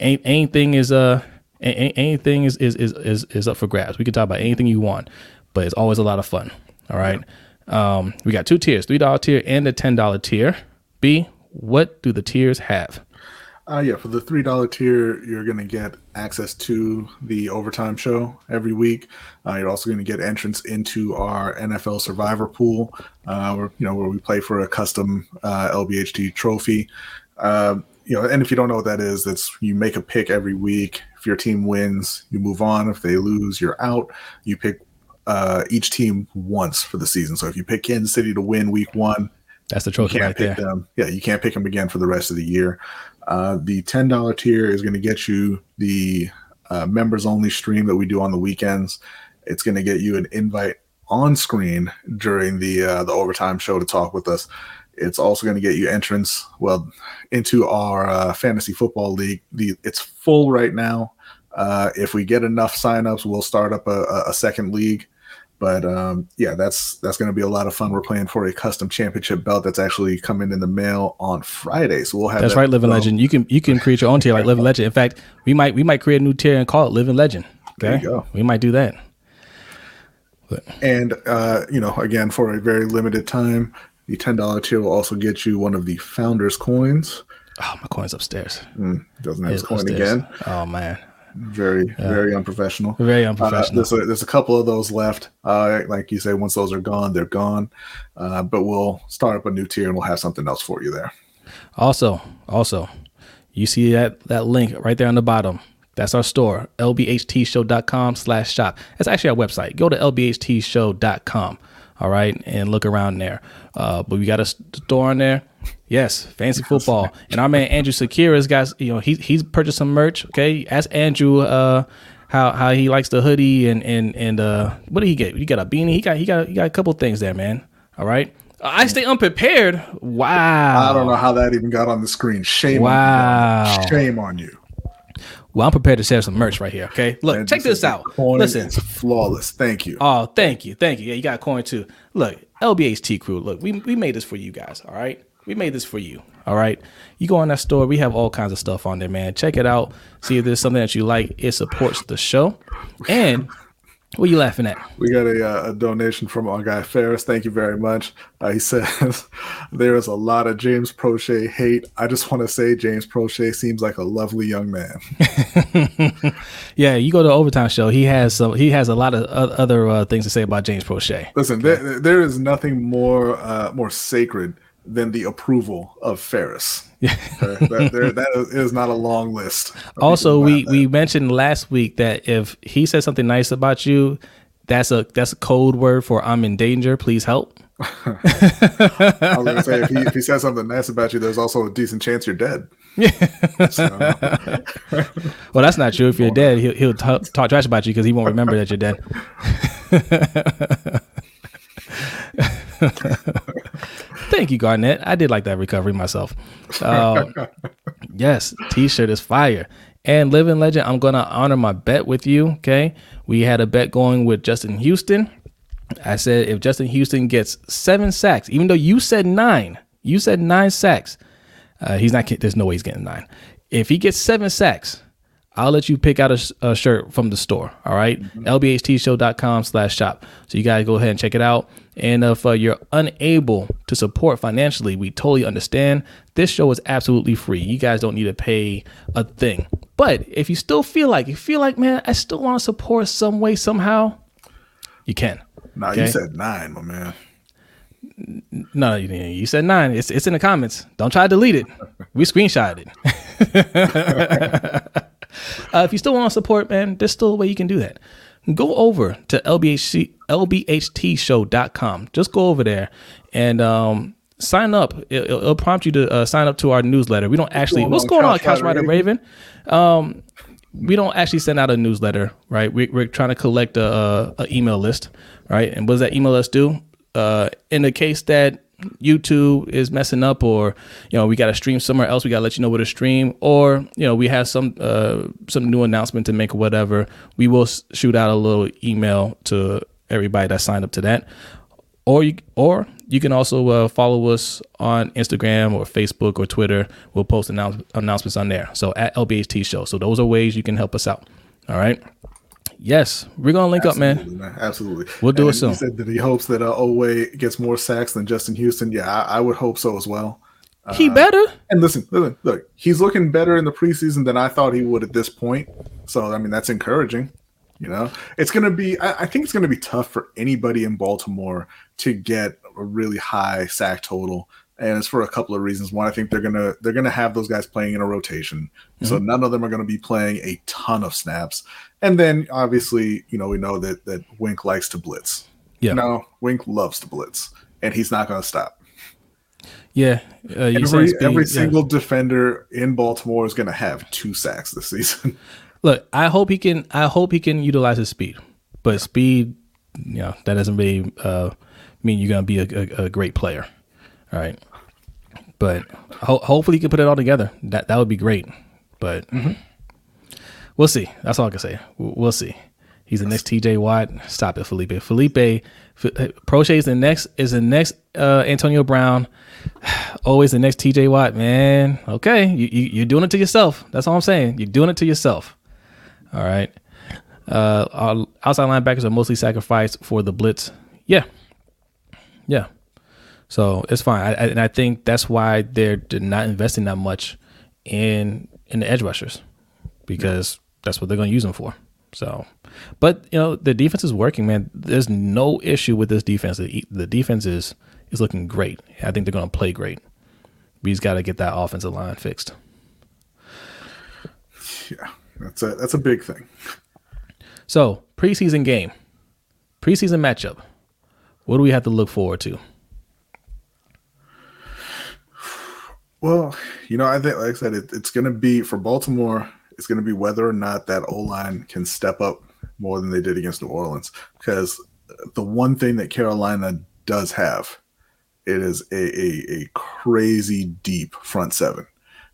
anything is, uh, anything is, is, is, is, up for grabs. We can talk about anything you want, but it's always a lot of fun. All right. Um, we got two tiers, $3 tier and the $10 tier. B, what do the tiers have? Uh, yeah, for the three dollar tier, you're gonna get access to the overtime show every week. Uh, you're also gonna get entrance into our NFL Survivor pool, uh, where you know where we play for a custom uh, LBHT trophy. Uh, you know, and if you don't know what that is, that's you make a pick every week. If your team wins, you move on. If they lose, you're out. You pick uh, each team once for the season. So if you pick Kansas City to win week one, that's the trophy right there. Them. Yeah, you can't pick them again for the rest of the year. Uh, the ten dollar tier is going to get you the uh, members only stream that we do on the weekends. It's going to get you an invite on screen during the uh, the overtime show to talk with us. It's also going to get you entrance well into our uh, fantasy football league. The it's full right now. Uh, if we get enough signups, we'll start up a, a second league. But um, yeah, that's that's going to be a lot of fun. We're playing for a custom championship belt that's actually coming in the mail on Friday. So we'll have that's that right, Living Legend. You can you can create your own tier like Living Legend. In fact, we might we might create a new tier and call it Living Legend. Okay, we might do that. But. And uh, you know, again, for a very limited time, the ten dollar tier will also get you one of the founders coins. Oh, my coin's upstairs. Mm, doesn't have his coin upstairs. again. Oh man. Very, yeah. very unprofessional. Very uh, unprofessional. Uh, there's, a, there's a couple of those left. Uh, like you say, once those are gone, they're gone. Uh, but we'll start up a new tier and we'll have something else for you there. Also, also, you see that that link right there on the bottom. That's our store, lbhtshow.com slash shop. That's actually our website. Go to lbhtshow.com, all right, and look around there. Uh, but we got a store on there. Yes, fancy football. And our man Andrew Sakira's got, you know, he, he's purchased some merch. Okay. Ask Andrew uh, how how he likes the hoodie and and and uh what did he get? He got a beanie. He got he got he got a couple things there, man. All right. I stay unprepared. Wow. I don't know how that even got on the screen. Shame wow. on you. Shame on you. Well, I'm prepared to share some merch right here. Okay, look, check this out. Listen, it's flawless. Thank you. Oh, thank you, thank you. Yeah, you got coin too. Look, LBHT crew. Look, we we made this for you guys. All right, we made this for you. All right, you go on that store. We have all kinds of stuff on there, man. Check it out. See if there's something that you like. It supports the show, and what are you laughing at? We got a, uh, a donation from our guy Ferris. Thank you very much. Uh, he says there is a lot of James Proche hate. I just want to say James Proche seems like a lovely young man. yeah, you go to overtime show. He has some. He has a lot of other uh, things to say about James Proche. Listen, okay. there, there is nothing more uh, more sacred than the approval of Ferris. Yeah, that, there, that is not a long list. Also, we we mentioned last week that if he says something nice about you, that's a that's a code word for I'm in danger. Please help. I was gonna say if he, if he says something nice about you, there's also a decent chance you're dead. Yeah. So. well, that's not true. If you're dead, he'll he'll talk, talk trash about you because he won't remember that you're dead. Thank you, Garnett. I did like that recovery myself. Uh, yes, t-shirt is fire. And living legend, I'm gonna honor my bet with you. Okay, we had a bet going with Justin Houston. I said if Justin Houston gets seven sacks, even though you said nine, you said nine sacks. Uh, he's not. There's no way he's getting nine. If he gets seven sacks, I'll let you pick out a, a shirt from the store. All right? mm-hmm. lbhtshow.com slash shop. So you guys go ahead and check it out. And if uh, you're unable to support financially, we totally understand. This show is absolutely free. You guys don't need to pay a thing. But if you still feel like, you feel like, man, I still want to support some way, somehow, you can. Nah, okay? you said nine, my man. No, you said nine. It's it's in the comments. Don't try to delete it. We screenshot it. Uh, if you still want to support, man, there's still a way you can do that. Go over to LBHC, lbhtshow.com. Just go over there and um, sign up. It, will prompt you to uh, sign up to our newsletter. We don't actually. What's going on, Couch Rider Raven? Um, we don't actually send out a newsletter, right? We, are trying to collect a, a, email list, right? And what does that email list do? Uh, in the case that YouTube is messing up, or you know we got to stream somewhere else. We got to let you know where to stream, or you know we have some uh, some new announcement to make, or whatever. We will shoot out a little email to everybody that signed up to that, or you or you can also uh, follow us on Instagram or Facebook or Twitter. We'll post announce- announcements on there. So at LBHT Show. So those are ways you can help us out. All right. Yes, we're gonna link Absolutely, up, man. man. Absolutely, we'll do and it soon. He said that he hopes that uh, Oweh gets more sacks than Justin Houston. Yeah, I, I would hope so as well. He uh, better. And listen, listen, look, he's looking better in the preseason than I thought he would at this point. So I mean, that's encouraging. You know, it's gonna be. I, I think it's gonna be tough for anybody in Baltimore to get a really high sack total and it's for a couple of reasons. One, I think they're gonna they're gonna have those guys playing in a rotation, mm-hmm. so none of them are gonna be playing a ton of snaps. And then obviously, you know, we know that that Wink likes to blitz. Yeah, you know, Wink loves to blitz, and he's not gonna stop. Yeah, uh, every every single yeah. defender in Baltimore is gonna have two sacks this season. Look, I hope he can. I hope he can utilize his speed, but speed, you know, that doesn't really uh, mean you're gonna be a, a, a great player. All right. But ho- hopefully he can put it all together. That that would be great. But mm-hmm. we'll see. That's all I can say. We'll see. He's the next TJ Watt. Stop it, Felipe. Felipe F- Proche is the next is the next uh, Antonio Brown. Always the next TJ Watt, man. Okay, you, you you're doing it to yourself. That's all I'm saying. You're doing it to yourself. All right. Uh, our outside linebackers are mostly sacrificed for the blitz. Yeah, yeah. So it's fine, I, I, and I think that's why they're, they're not investing that much in in the edge rushers because that's what they're going to use them for. So, but you know the defense is working, man. There's no issue with this defense. The, the defense is is looking great. I think they're going to play great. We just got to get that offensive line fixed. Yeah, that's a that's a big thing. So preseason game, preseason matchup. What do we have to look forward to? Well, you know, I think, like I said, it, it's going to be for Baltimore. It's going to be whether or not that O line can step up more than they did against New Orleans. Because the one thing that Carolina does have, it is a, a, a crazy deep front seven.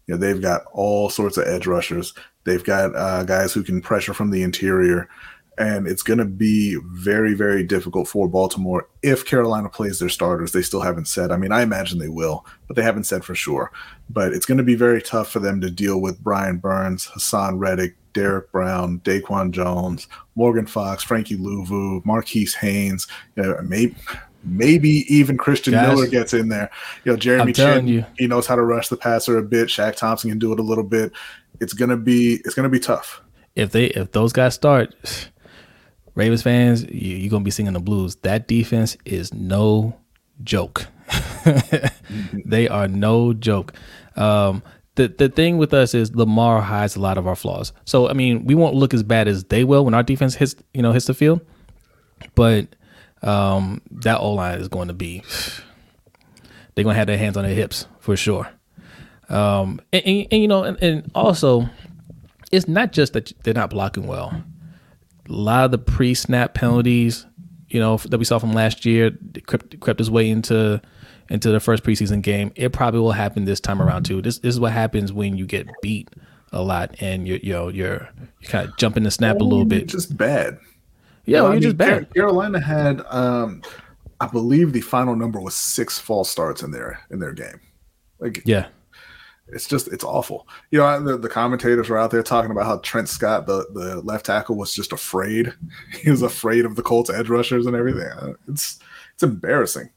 You know, they've got all sorts of edge rushers. They've got uh, guys who can pressure from the interior and it's going to be very, very difficult for Baltimore if Carolina plays their starters. They still haven't said. I mean, I imagine they will, but they haven't said for sure. But it's going to be very tough for them to deal with Brian Burns, Haason Reddick, Derrick Brown, Daquan Jones, Morgan Fox, Frankie Luvu, Marquis Haynes, you know, maybe maybe even Christian Guys, Miller gets in there. You know, Jeremy Chinn, you. he knows how to rush the passer a bit. Shaq Thompson can do it a little bit. It's gonna be it's gonna be tough. If they if those guys start, Ravens fans, you, are gonna be singing the blues. That defense is no joke. they are no joke. Um, the the thing with us is Lamar hides a lot of our flaws. So I mean, we won't look as bad as they will when our defense hits you know hits the field, but um, that O line is going to be. They're gonna have their hands on their hips for sure. Um, and, and, and you know, and, and also, it's not just that they're not blocking well a lot of the pre-snap penalties, you know, that we saw from last year crept, crept his way into into the first preseason game. It probably will happen this time around too. This, this is what happens when you get beat a lot and you you know you're you kind of jumping the snap a little bit. Just bad. Yeah, well, you're mean, just bad. Carolina had, um, I believe the final number was six false starts in their in their game. Like yeah, it's just it's awful. You know, the, the commentators were out there talking about how Trent Scott, the, the left tackle, was just afraid. He was afraid of the Colts edge rushers and everything. Uh, it's it's embarrassing,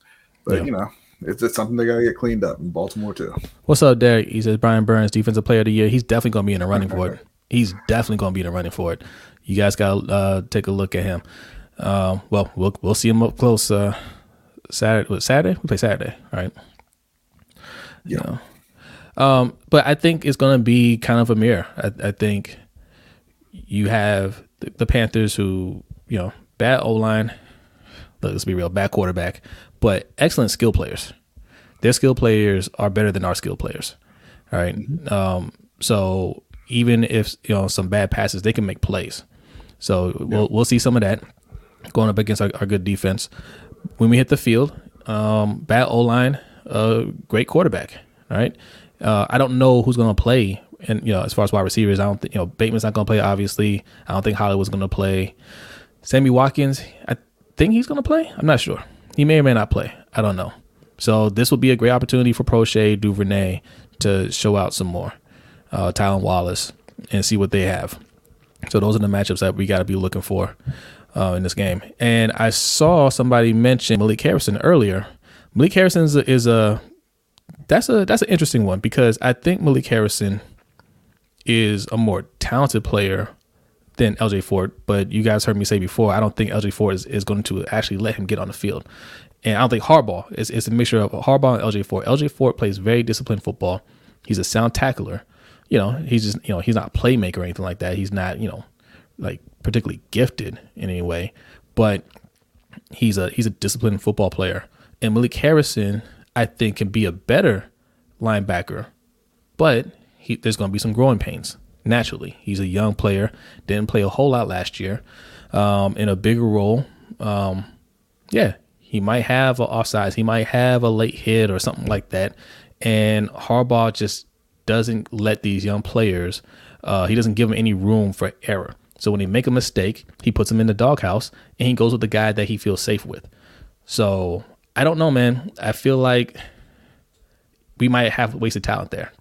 but yeah. you know. It's, it's something they got to get cleaned up in Baltimore too. What's up, Derek? He says Brian Burns, defensive player of the year. He's definitely going to be in the running for it. He's definitely going to be in the running for it. You guys got to uh, take a look at him. Um, well, we'll we'll see him up close. Uh, Saturday, Saturday we play Saturday, right? Yeah. You know, um, but I think it's going to be kind of a mirror. I, I think you have the, the, Panthers who, you know, bad O line. Let's be real, bad quarterback, but excellent skill players. Their skill players are better than our skill players. All right? mm-hmm. um, so even if you know some bad passes, they can make plays. So yeah. we'll we'll see some of that going up against our, our good defense. When we hit the field, um, bad O line, uh, great quarterback. All right. Uh, I don't know who's going to play, and you know, as far as wide receivers, I don't think you know Bateman's not going to play. Obviously, I don't think Hollywood's going to play. Sammy Watkins, I think he's going to play. I'm not sure. He may or may not play. I don't know. So this will be a great opportunity for Proche Duvernay to show out some more. Uh, Tylan Wallace and see what they have. So those are the matchups that we got to be looking for uh, in this game. And I saw somebody mention Malik Harrison earlier. Malik Harrison is a, is a that's a that's an interesting one because I think Malik Harrison is a more talented player than LJ Fort. But you guys heard me say before, I don't think LJ Fort is, is going to actually let him get on the field. And I don't think Harbaugh is it's a mixture of Harbaugh and LJ Fort. LJ Fort plays very disciplined football. He's a sound tackler. You know, he's just you know he's not a playmaker or anything like that. He's not you know like particularly gifted in any way, but he's a he's a disciplined football player. And Malik Harrison, I think, can be a better linebacker, but he, there's going to be some growing pains naturally. He's a young player, didn't play a whole lot last year, um, in a bigger role. Um, yeah, he might have an offsides, he might have a late hit or something like that, and Harbaugh just doesn't let these young players. Uh, he doesn't give them any room for error. So when he make a mistake, he puts him in the doghouse and he goes with the guy that he feels safe with. So I don't know, man. I feel like we might have wasted talent there,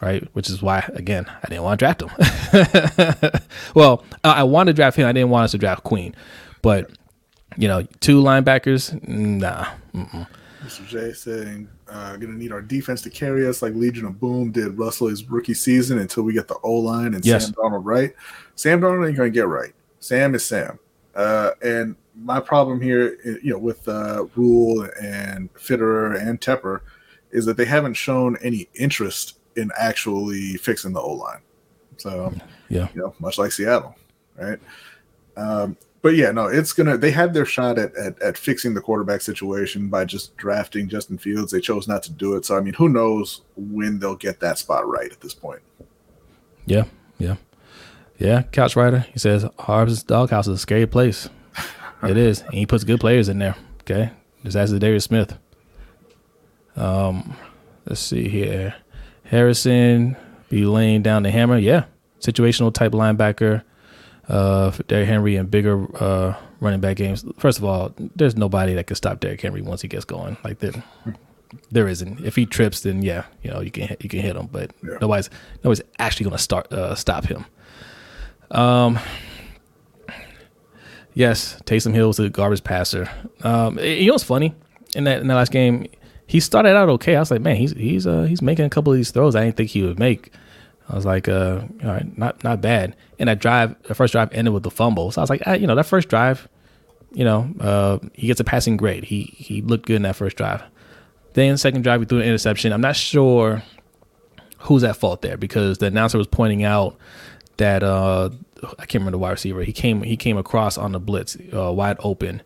right? Which is why, again, I didn't want to draft him. well, I wanted to draft him. I didn't want us to draft Queen, but you know, two linebackers, nah. Mm-mm. Mr. J saying, uh, gonna need our defense to carry us like Legion of Boom did Russell his rookie season until we get the O line and Yes. Sam Darnold right. Sam Darnold ain't gonna get right. Sam is Sam. Uh, and my problem here, you know, with uh, Rhule and Fitterer and Tepper is that they haven't shown any interest in actually fixing the O line. So, Yeah. you know, much like Seattle, right? Um, but yeah, no, it's gonna. They had their shot at, at at fixing the quarterback situation by just drafting Justin Fields. They chose not to do it. So I mean, who knows when they'll get that spot right at this point? Yeah, yeah, yeah. Couch Rider, he says Harb's doghouse is a scary place. It is, and he puts good players in there. Okay, just ask Darius Smith. Um, let's see here. Harrison be laying down the hammer. Yeah, situational type linebacker. Uh, for Derrick Henry and bigger uh running back games. First of all, there's nobody that can stop Derrick Henry once he gets going. Like there, there isn't. If he trips, then yeah, you know you can hit, you can hit him, but Yeah. nobody's nobody's actually going to start uh, stop him. Um. Yes, Taysom Hill was a garbage passer. Um, you know what's funny in that in that last game? He started out okay. I was like, man, he's he's uh he's making a couple of these throws I didn't think he would make. I was like, uh, all right, not not bad. And that drive, the first drive ended with the fumble. So I was like, ah, you know, that first drive, you know, uh, he gets a passing grade. He he looked good in that first drive. Then second drive, he threw an interception. I'm not sure who's at fault there because the announcer was pointing out that uh, I can't remember the wide receiver. He came he came across on the blitz uh, wide open,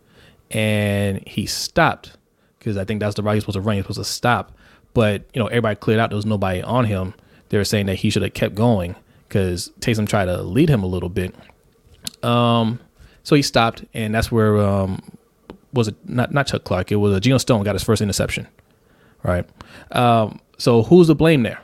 and he stopped because I think that's the right he's supposed to run. He's supposed to stop, but you know everybody cleared out. There was nobody on him. They were saying that he should have kept going because Taysom tried to lead him a little bit. Um, so he stopped, and that's where um, was it not not Chuck Clark? It was a Geno Stone got his first interception, right? Um, so who's to blame there?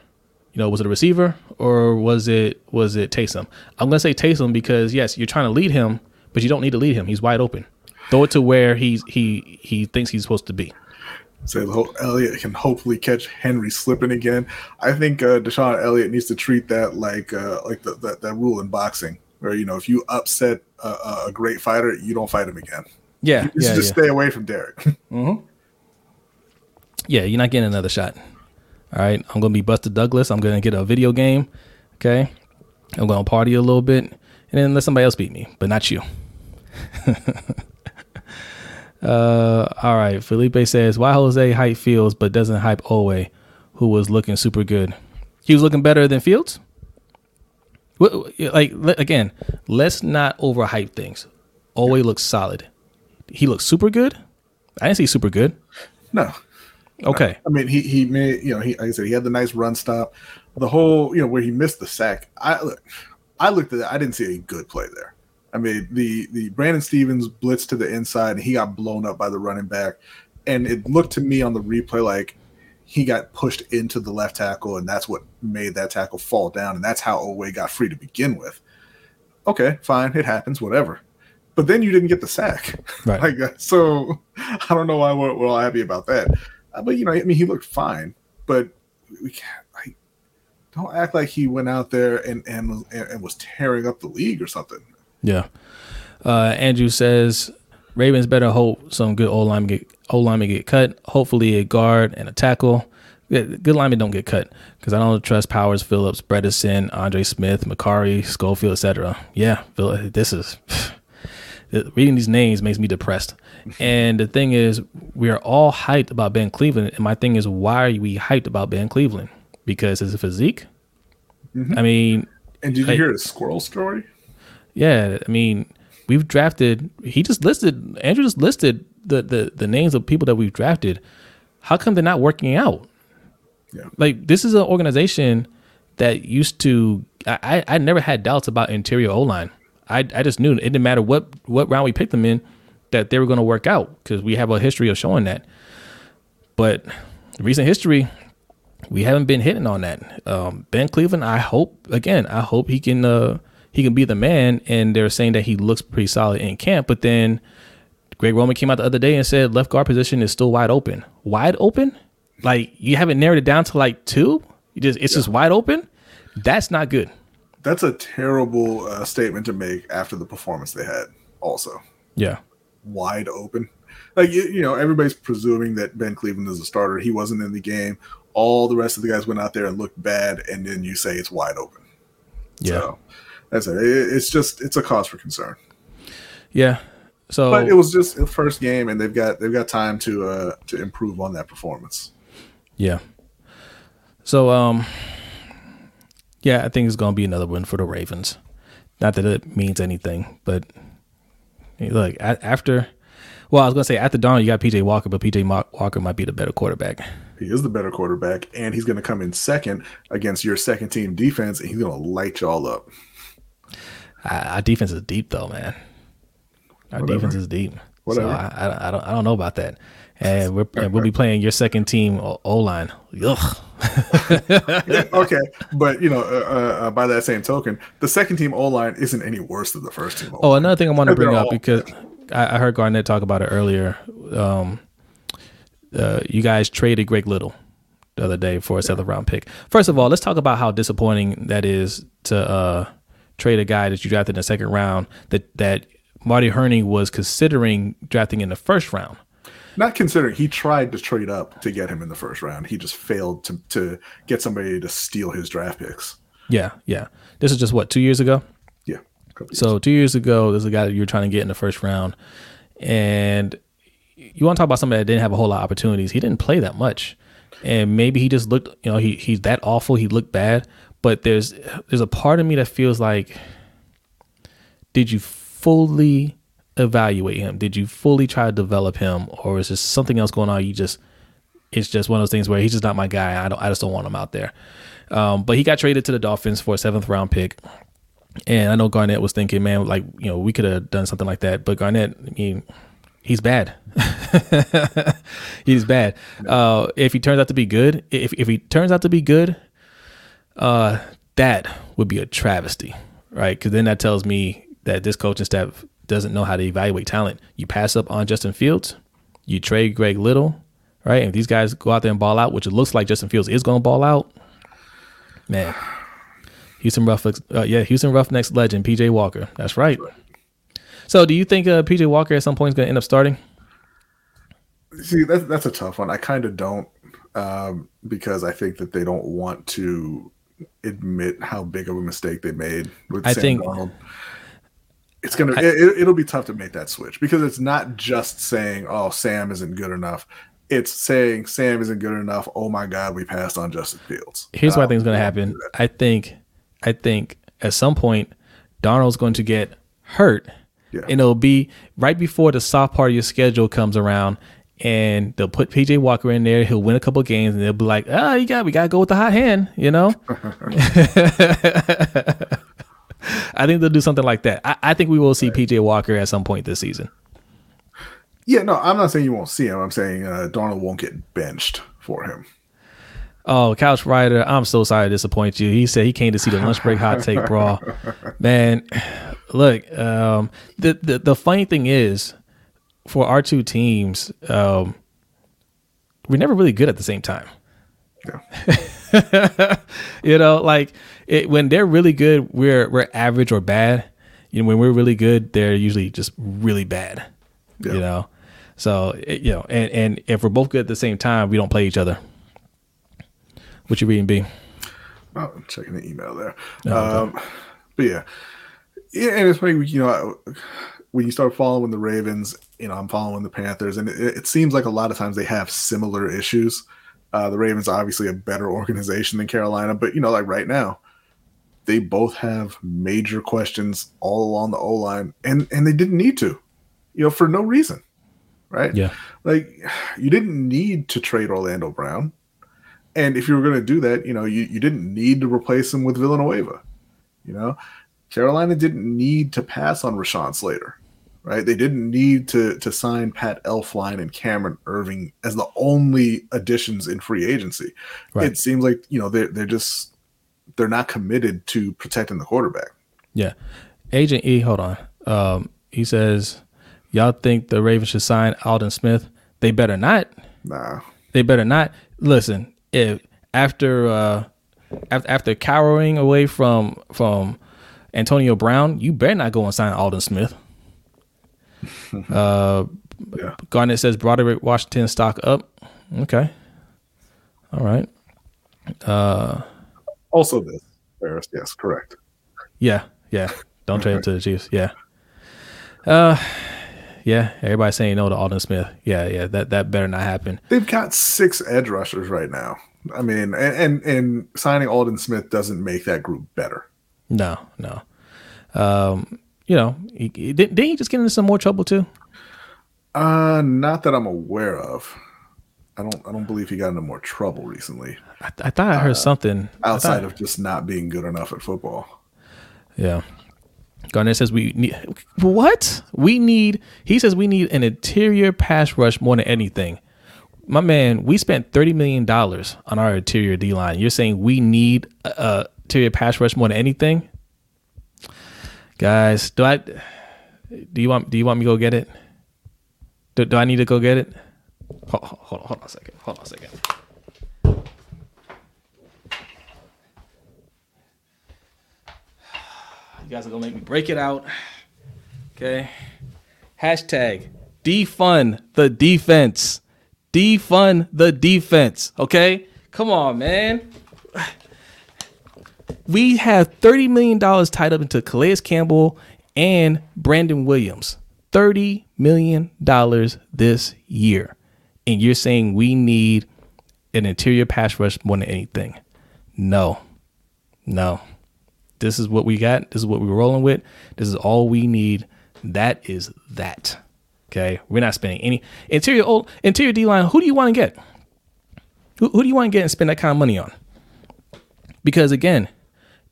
You know, was it a receiver or was it was it Taysom? I'm gonna say Taysom because yes, you're trying to lead him, but you don't need to lead him. He's wide open. Throw it to where he's he he thinks he's supposed to be. So the whole Elliott can hopefully catch Henry slipping again. I think uh, DeShon Elliott needs to treat that like uh, like the, that that rule in boxing, where you know if you upset a, a- great fighter, you don't fight him again. Yeah, You should just stay away from Derek. Hmm. yeah, you're not getting another shot. All right, I'm gonna be Buster Douglas. I'm gonna get a video game. Okay, I'm gonna party a little bit, and then let somebody else beat me, but not you. uh, all right. Felipe says, "Why Jose hype Fields but doesn't hype Oweh, who was looking super good? He was looking better than Fields. Like again, let's not overhype things. Oweh looks solid. He looks super good. I didn't see super good. no, Okay. I mean, he he made you know he like I said he had the nice run stop, the whole you know where he missed the sack. I look, I looked at that. I didn't see a good play there. I mean, the the Brandon Stephens blitz to the inside and he got blown up by the running back, and it looked to me on the replay like he got pushed into the left tackle, and that's what made that tackle fall down, and that's how Oweh got free to begin with. Okay, fine, it happens, whatever. But then you didn't get the sack. Right. like uh, so I don't know why we're, we're all happy about that. Uh, but you know, I mean, he looked fine, but we can't like don't act like he went out there and and was, and, was tearing up the league or something. Yeah. Uh, Andrew says Ravens better hope some good old lineman get O lineman get cut. Hopefully a guard and a tackle. Yeah, good linemen don't get cut because I don't trust Powers, Phillips, Bredeson, Andre Smith, Mekari, Schofield, etc. Yeah, this is reading these names makes me depressed. and the thing is, we are all hyped about Ben Cleveland, and my thing is, why are we hyped about Ben Cleveland? Because his physique. Mm-hmm. I mean, and did you hear his squirrel story? Yeah, I mean, we've drafted. He just listed. Andrew just listed the the the names of people that we've drafted. How come they're not working out? Yeah. Like this is an organization that used to. I I never had doubts about interior O line. I I just knew it didn't matter what what round we picked them in that they were going to work out because we have a history of showing that. But recent history, we haven't been hitting on that. Um, ben Cleveland, I hope again, I hope he can uh, he can be the man. And they're saying that he looks pretty solid in camp, but then Greg Roman came out the other day and said left guard position is still wide open. Wide open? Like you haven't narrowed it down to like two? You just it's yeah. just wide open? That's not good. That's a terrible uh, statement to make after the performance they had. Also, yeah, wide open. Like you, you know, everybody's presuming that Ben Cleveland is a starter. He wasn't in the game. All the rest of the guys went out there and looked bad, and then you say it's wide open. Yeah, so, that's it. It's just it's a cause for concern. Yeah. So, but it was just the first game, and they've got they've got time to uh to improve on that performance. Yeah. So um, yeah, I think it's gonna be another win for the Ravens. Not that it means anything, but look after. Well, I was gonna say after Darnold, you got PJ Walker, but PJ Walker might be the better quarterback. He is the better quarterback, and he's gonna come in second against your second team defense, and he's gonna light y'all up. Our defense is deep, though, man. Our Whatever. defense is deep. Whatever. So I, I, I, don't I don't know about that. And we're, we'll be playing your second team O line. Ugh. okay, but you know, uh, uh, by that same token, the second team O line isn't any worse than the first team. O-line. Oh, another thing I want to bring up because I, I, heard Garnett talk about it earlier. Um, uh, you guys traded Greg Little the other day for a seventh round pick. First of all, let's talk about how disappointing that is to uh, trade a guy that you drafted in the second round that that Marty Hurney was considering drafting in the first round. Not considering he tried to trade up to get him in the first round. He just failed to to get somebody to steal his draft picks. Yeah, yeah. This is just what two years ago. Yeah. So two years ago, there's a guy that you were trying to get in the first round, and you want to talk about somebody that didn't have a whole lot of opportunities. He didn't play that much, and maybe he just looked. You know, he he's that awful. He looked bad, but there's there's a part of me that feels like, did you fully evaluate him? Did you fully try to develop him, or is there something else going on? You just it's just one of those things where he's just not my guy. I don't I just don't want him out there. Um, but he got traded to the Dolphins for a seventh round pick. And I know Garnett was thinking, man, like, you know, we could have done something like that. But Garnett, I mean, he's bad. he's bad. Uh, if he turns out to be good, if, if he turns out to be good, uh, that would be a travesty, right? Because then that tells me that this coaching staff doesn't know how to evaluate talent. You pass up on Justin Fields, you trade Greg Little, right? And if these guys go out there and ball out, which it looks like Justin Fields is going to ball out, man. Houston Rough, uh, yeah, Houston Roughnecks legend PJ Walker. That's right. So, do you think uh, PJ Walker at some point is going to end up starting? See, that's that's a tough one. I kind of don't, um, because I think that they don't want to admit how big of a mistake they made with I Sam think, Darnold it's gonna I, it, it'll be tough to make that switch because it's not just saying oh sam isn't good enough it's saying sam isn't good enough oh my god we passed on justin fields here's what i think is going to happen i think i think at some point darnold's going to get hurt yeah. and it'll be right before the soft part of your schedule comes around and they'll put PJ Walker in there. He'll win a couple games, and they'll be like, "Ah, oh, you got we got to go with the hot hand," you know. I think they'll do something like that. I, I think we will see right. PJ Walker at some point this season. Yeah, no, I'm not saying you won't see him. I'm saying uh, Darnold won't get benched for him. Oh, Couch Rider, I'm so sorry to disappoint you. He said he came to see the lunch break hot take brawl. Man, look, um, the, the the funny thing is, for our two teams, um, we're never really good at the same time. Yeah. you know, like it, when they're really good, we're we're average or bad. You know, when we're really good, they're usually just really bad. Yeah. You know, so it, you know, and and if we're both good at the same time, we don't play each other. What you reading, B? Oh, I'm checking the email there. um, but yeah, yeah, and it's funny, you know, when you start following the Ravens, you know, I'm following the Panthers, and it, it seems like a lot of times they have similar issues. Uh, the Ravens are obviously a better organization than Carolina, but you know, like right now, they both have major questions all along the O line, and and they didn't need to, you know, for no reason, right? Yeah. Like you didn't need to trade Orlando Brown, and if you were going to do that, you know, you you didn't need to replace him with Villanueva, you know. Carolina didn't need to pass on Rashawn Slater, right? They didn't need to to sign Pat Elflein and Cameron Erving as the only additions in free agency. Right. It seems like you know they're they're just they're not committed to protecting the quarterback. Yeah. Agent E, hold on. Um, he says, Y'all think the Ravens should sign Aldon Smith? They better not. Nah, They better not. Listen, if after uh after, after cowering away from from Antonio Brown, you better not go and sign Aldon Smith. uh yeah, Garnett says Broderick Washington stock up. Okay. All right. also this Ferris. Yes, correct. Yeah, yeah. Don't trade him to the Chiefs. Yeah. Uh yeah, everybody's saying no to Aldon Smith. Yeah, yeah, that that better not happen. They've got six edge rushers right now. I mean, and and, and signing Aldon Smith doesn't make that group better. No, no. Um, you know, he, he, didn't, didn't he just get into some more trouble too? Uh, not that I'm aware of. I don't. I don't believe he got into more trouble recently, I, I thought I heard something outside of just not being good enough at football. Yeah. Garnett says we need what? We need he says we need an interior pass rush more than anything. My man, we spent thirty million dollars on our interior D line. You're saying we need a, a interior pass rush more than anything? Guys, do I do you want do you want me to go get it? Do, do I need to go get it? Hold, hold, on, hold on a second. Hold on a second. You guys are gonna make me break it out. Okay. Hashtag defund the defense. Defund the defense. Okay. Come on, man. We have $30 million tied up into Calais Campbell and Brandon Williams. $30 million this year. And you're saying we need an interior pass rush more than anything. No. No this is what we got. This is what we're rolling with. This is all we need. That is that. Okay, we're not spending any interior old interior D line. Who do you want to get? Who, who do you want to get and spend that kind of money on? Because again,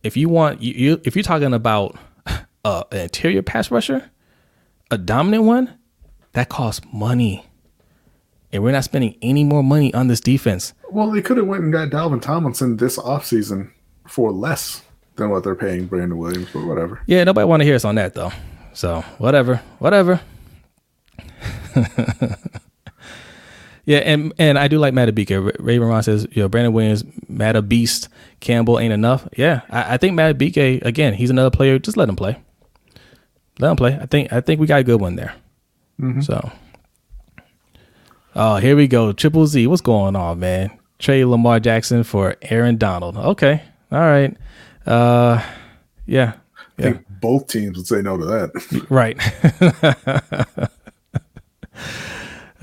if you want you, you if you're talking about uh, an interior pass rusher, a dominant one, that costs money, and we're not spending any more money on this defense. Well, they could have went and got Dalvin Tomlinson this offseason for less than what they're paying Brandon Williams, but whatever. Yeah, nobody want to hear us on that though. So whatever, whatever. yeah, and and I do like Madubuike. Raven Ron says, you know, Brandon Williams, Mata Beast, Campbell ain't enough. Yeah, I, I think Madubuike again. He's another player. Just let him play. Let him play. I think I think we got a good one there. So. Oh, here we go. Triple Z. What's going on, man? Trade Lamar Jackson for Aaron Donald. Okay. All right. Uh yeah. I think both teams would say no to that. Right.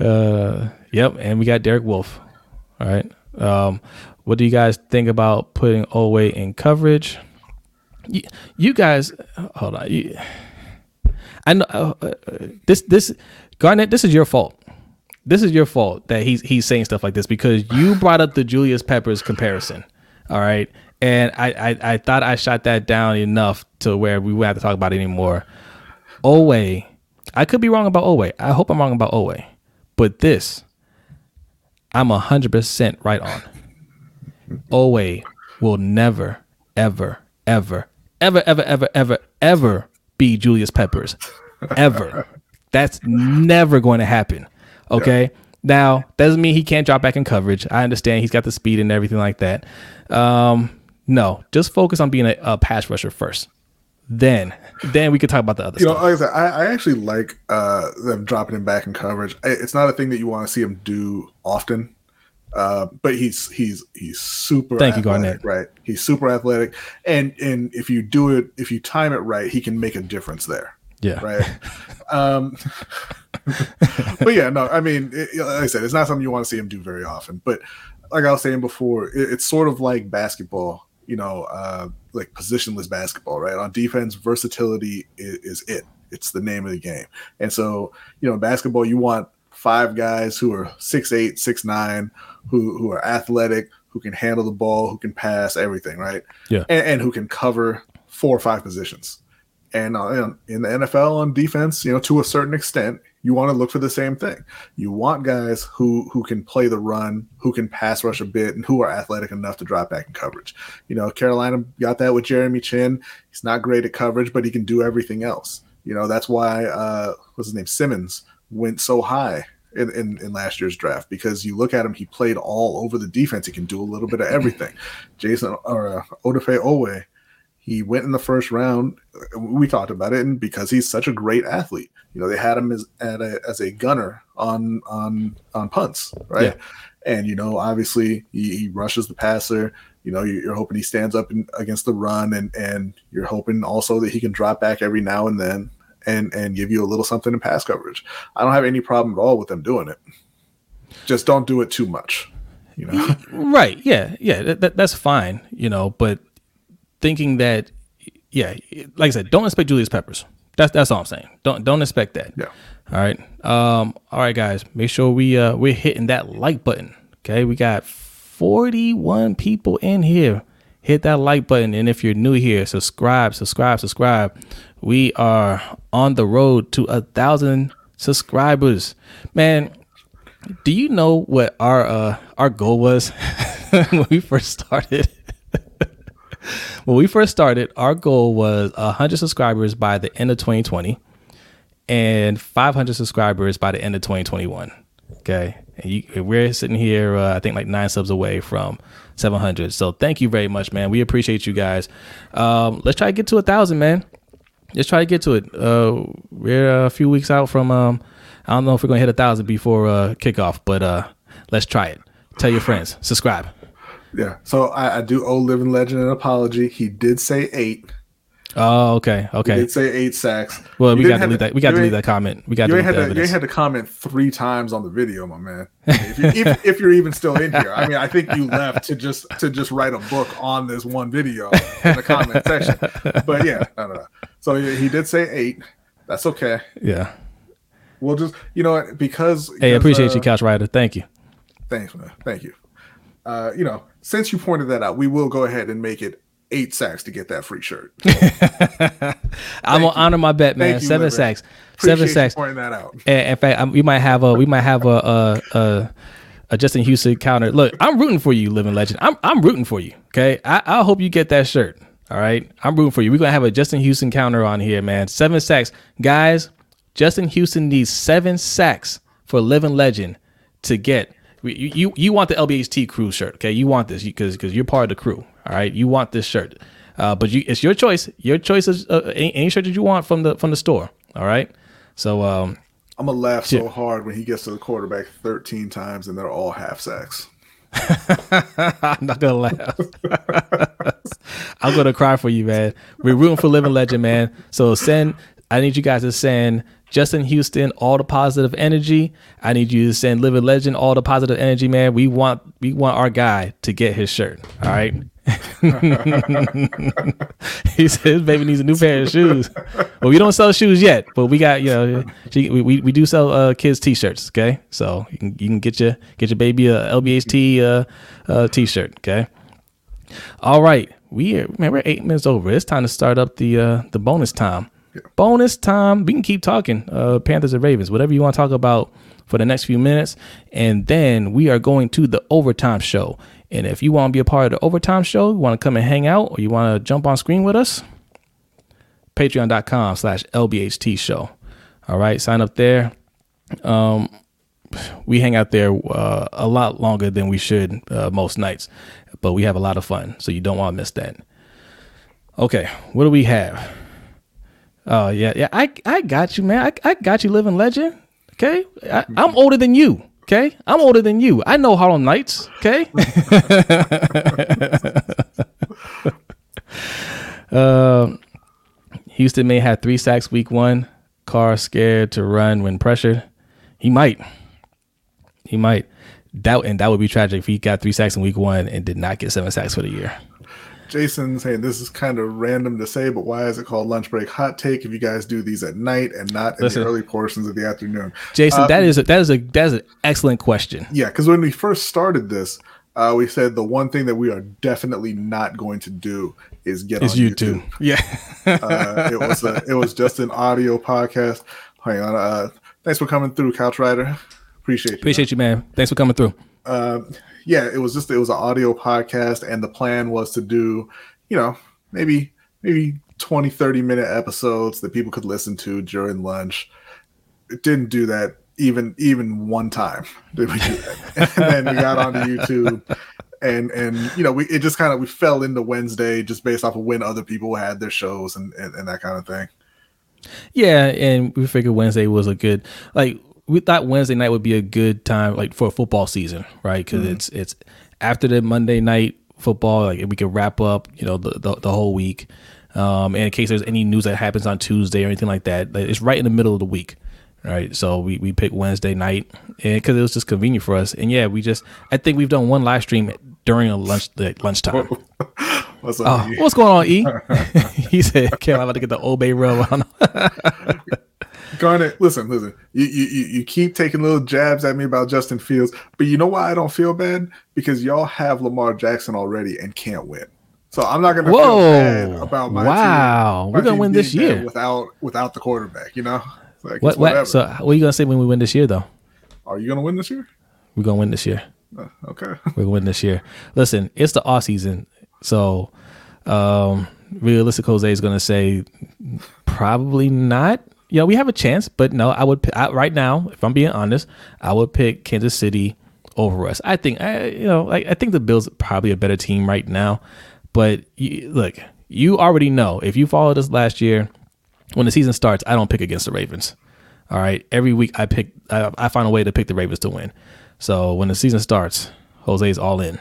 uh, yep. And we got Derek Wolf. All right. Um, what do you guys think about putting Oweh in coverage? You, you guys, hold on. You, I know uh, uh, this. This Garnett. This is your fault. This is your fault that he's he's saying stuff like this because you brought up the Julius Peppers comparison. All right. And I, I, I thought I shot that down enough to where we wouldn't have to talk about it anymore. Oweh, I could be wrong about Oweh. I hope I'm wrong about Oweh. But this, I'm 100% right on. Oweh will never, ever, ever, ever, ever, ever, ever, ever be Julius Peppers. Ever. That's never going to happen. Okay. Now, doesn't mean he can't drop back in coverage. I understand he's got the speed and everything like that. Um, no, just focus on being a, a pass rusher first. Then, then we could talk about the other You know, like I said, I, I actually like uh, them dropping him back in coverage. I- It's not a thing that you want to see him do often, Uh, but he's he's he's super. Thank you, athletic, Garnett. Right, he's super athletic, and and if you do it, if you time it right, he can make a difference there. Yeah. Right. um, but yeah, no, I mean, it, like I said, it's not something you want to see him do very often. But like I was saying before, it, it's sort of like basketball. You know, uh, like positionless basketball, right? On defense, versatility is, is it. It's the name of the game. And so, you know, basketball, you want five guys who are six eight, six nine, who who are athletic, who can handle the ball, who can pass everything, right? Yeah. And, and who can cover four or five positions. And uh, in the NFL on defense, you know, to a certain extent, you want to look for the same thing. You want guys who who can play the run, who can pass rush a bit, and who are athletic enough to drop back in coverage. You know, Carolina got that with Jeremy Chinn. He's not great at coverage, but he can do everything else. You know, that's why uh, what's his name Simmons went so high in, in, in, last year's draft because you look at him, he played all over the defense. He can do a little bit of everything. Jason or uh, Odafe Oweh, he went in the first round. We talked about it, and because he's such a great athlete, you know, they had him as at a, as a gunner on on on punts, right? Yeah. And you know, obviously, he, he, rushes the passer. You know, you're hoping he stands up in, against the run, and and you're hoping also that he can drop back every now and then and and give you a little something in pass coverage. I don't have any problem at all with them doing it. Just don't do it too much. You know, right? Yeah, yeah, that, that's fine. You know, but thinking that, yeah, like I said, don't expect Julius Peppers. That's that's all I'm saying. Don't don't expect that. Yeah. All right. Um. All right, guys. Make sure we uh we're hitting that like button. Okay. We got 41 people in here. Hit that like button, and if you're new here, subscribe, subscribe, subscribe. We are on the road to a thousand subscribers. Man, do you know what our uh our goal was when we first started? when we first started, our goal was 100 subscribers by the end of 2020 and 500 subscribers by the end of 2021. Okay. And you, we're sitting here, uh, I think, like nine subs away from 700. So thank you very much, man. We appreciate you guys. Um, let's try to get to a thousand, man. Let's try to get to it. Uh, we're a few weeks out from, um, I don't know if we're going to hit a thousand before uh, kickoff, but uh, let's try it. Tell your friends, subscribe. Yeah. So I, I do owe Living Legend an apology. He did say eight. Oh, okay, okay. He did say eight sacks. Well, we got to delete that. We got to delete that comment. We got to had to, You had to comment three times on the video, my man. If, you, if, if, you're even still in here, I mean, I think you left to just to just write a book on this one video in the comment section. But yeah, no, no, no. So he did say eight. That's okay. Yeah. We'll just, you know, because. Hey, appreciate uh, you, Couch Rider. Thank you. Thanks, man. Thank you. Uh, you know, since you pointed that out, we will go ahead and make it eight sacks to get that free shirt. I'm gonna honor my bet, man. Seven Liver. sacks, Appreciate seven sacks. Pointing that out. And in fact, I'm, we might have a we might have a a, a, a Justin Houston counter. Look, I'm rooting for you, living legend. I'm I'm rooting for you. Okay, I, I hope you get that shirt. All right, I'm rooting for you. We're gonna have a Justin Houston counter on here, man. Seven sacks, guys. Justin Houston needs seven sacks for living legend to get you, you you want the LBHT crew shirt, okay? You want this because because you're part of the crew, all right? You want this shirt, uh, but you, it's your choice. Your choice is uh, any, any, shirt that you want from the from the store, all right? So um, I'm gonna laugh so yeah. hard when he gets to the quarterback 13 times and they're all half sacks. I'm not gonna laugh. I'm gonna cry for you, man. We're rooting for Living Legend, man. So send. I need you guys to send Justin Houston, all the positive energy. I need you to send Living Legend all the positive energy, man. We want we want our guy to get his shirt. All right. he says his baby needs a new pair of shoes. Well, we don't sell shoes yet, but we got you know she, we, we do sell uh, kids t-shirts. Okay, so you can you can get your get your baby a LBHT uh, uh, t-shirt. Okay. All right, we are, man we're eight minutes over. It's time to start up the uh, the bonus time. Bonus time. We can keep talking. Uh, Panthers and Ravens, whatever you want to talk about for the next few minutes. And then we are going to the overtime show. And if you want to be a part of the overtime show, you want to come and hang out, or you want to jump on screen with us, patreon.com slash LBHT show. All right, sign up there. Um, we hang out there uh, a lot longer than we should uh, most nights, but we have a lot of fun. So you don't want to miss that. Okay, what do we have? Oh yeah, yeah. I I got you, man. I, I got you, living legend. Okay, I, am older than you. Okay, I'm older than you. I know Harlem Nights. Okay. uh, Houston may have three sacks week one. Carr scared to run when pressured. He might. He might. That and that would be tragic if he got three sacks in week one and did not get seven sacks for the year. Jason saying this is kind of random to say, but why is it called lunch break hot take if you guys do these at night and not in Listen. the early portions of the afternoon? Jason, Uh, that is a, that is a that is an excellent question. Yeah, because when we first started this, uh, we said the one thing that we are definitely not going to do is get It's on YouTube. YouTube. Yeah. Uh, it was a, it was just an audio podcast. Hang on. Uh, thanks for coming through, Couch Rider. Appreciate you. Appreciate you, man. Thanks for coming through. uh, yeah, it was just it was an audio podcast, and the plan was to do, you know, maybe maybe 20, 30 minute episodes that people could listen to during lunch. It didn't do that even even one time. Did we do that? and then we got onto YouTube. And and you know we it just kind of we fell into Wednesday just based off of when other people had their shows and, and, and that kind of thing. Yeah, and we figured Wednesday was a good like we thought Wednesday night would be a good time like for a football season, right? Because it's it's after the Monday night football, like we could wrap up, you know, the the, the whole week. Um, and in case there's any news that happens on Tuesday or anything like that, like, it's right in the middle of the week, right? So we we picked Wednesday night because it was just convenient for us. And yeah, we just I think we've done one live stream during a lunch like lunchtime. What's up? E? what's going on, E? he said, "Can't I'm about to get the Obey rub on." Garnet, listen, listen. You, you you keep taking little jabs at me about Justin Fields, but you know why I don't feel bad? Because y'all have Lamar Jackson already and can't win. So I'm not gonna feel bad about my Wow, team. we're gonna win this year. without without the quarterback. You know, like, What? whatever. What? So, what are you gonna say when we win this year, though? Are you gonna win this year? We're gonna win this year. Uh, okay. We're gonna win this year. Listen, it's the off season, so um, realistic Jose is gonna say probably not. Yeah, we have a chance, but no, I would I, right now. If I'm being honest, I would pick Kansas City over us. I think I, you know, I, I think the Bills are probably a better team right now. But you, look, you already know if you followed us last year, when the season starts, I don't pick against the Ravens. All right, every week I pick, I, I find a way to pick the Ravens to win. So when the season starts, Jose's all in.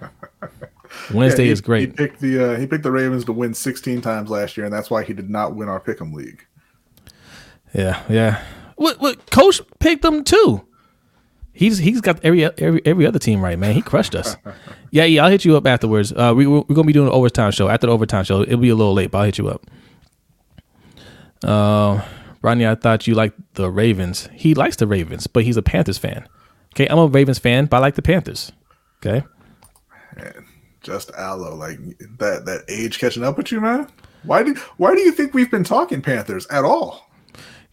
Wednesday Yeah, he- is great. He picked the uh, he picked the Ravens to win 16 times last year, and that's why he did not win our Pick'em league. Yeah, yeah. What? What? Coach picked them too. He's he's got every every every other team right, man. He crushed us. yeah, yeah. I'll hit you up afterwards. Uh, we we're gonna be doing an overtime show after the overtime show. It'll be a little late, but I'll hit you up. Uh, Rodney, I thought you liked the Ravens. He likes the Ravens, but he's a Panthers fan. Okay, I'm a Ravens fan, but I like the Panthers. Okay. Just aloe, like that that age catching up with you, man. Why do why do you think we've been talking Panthers at all?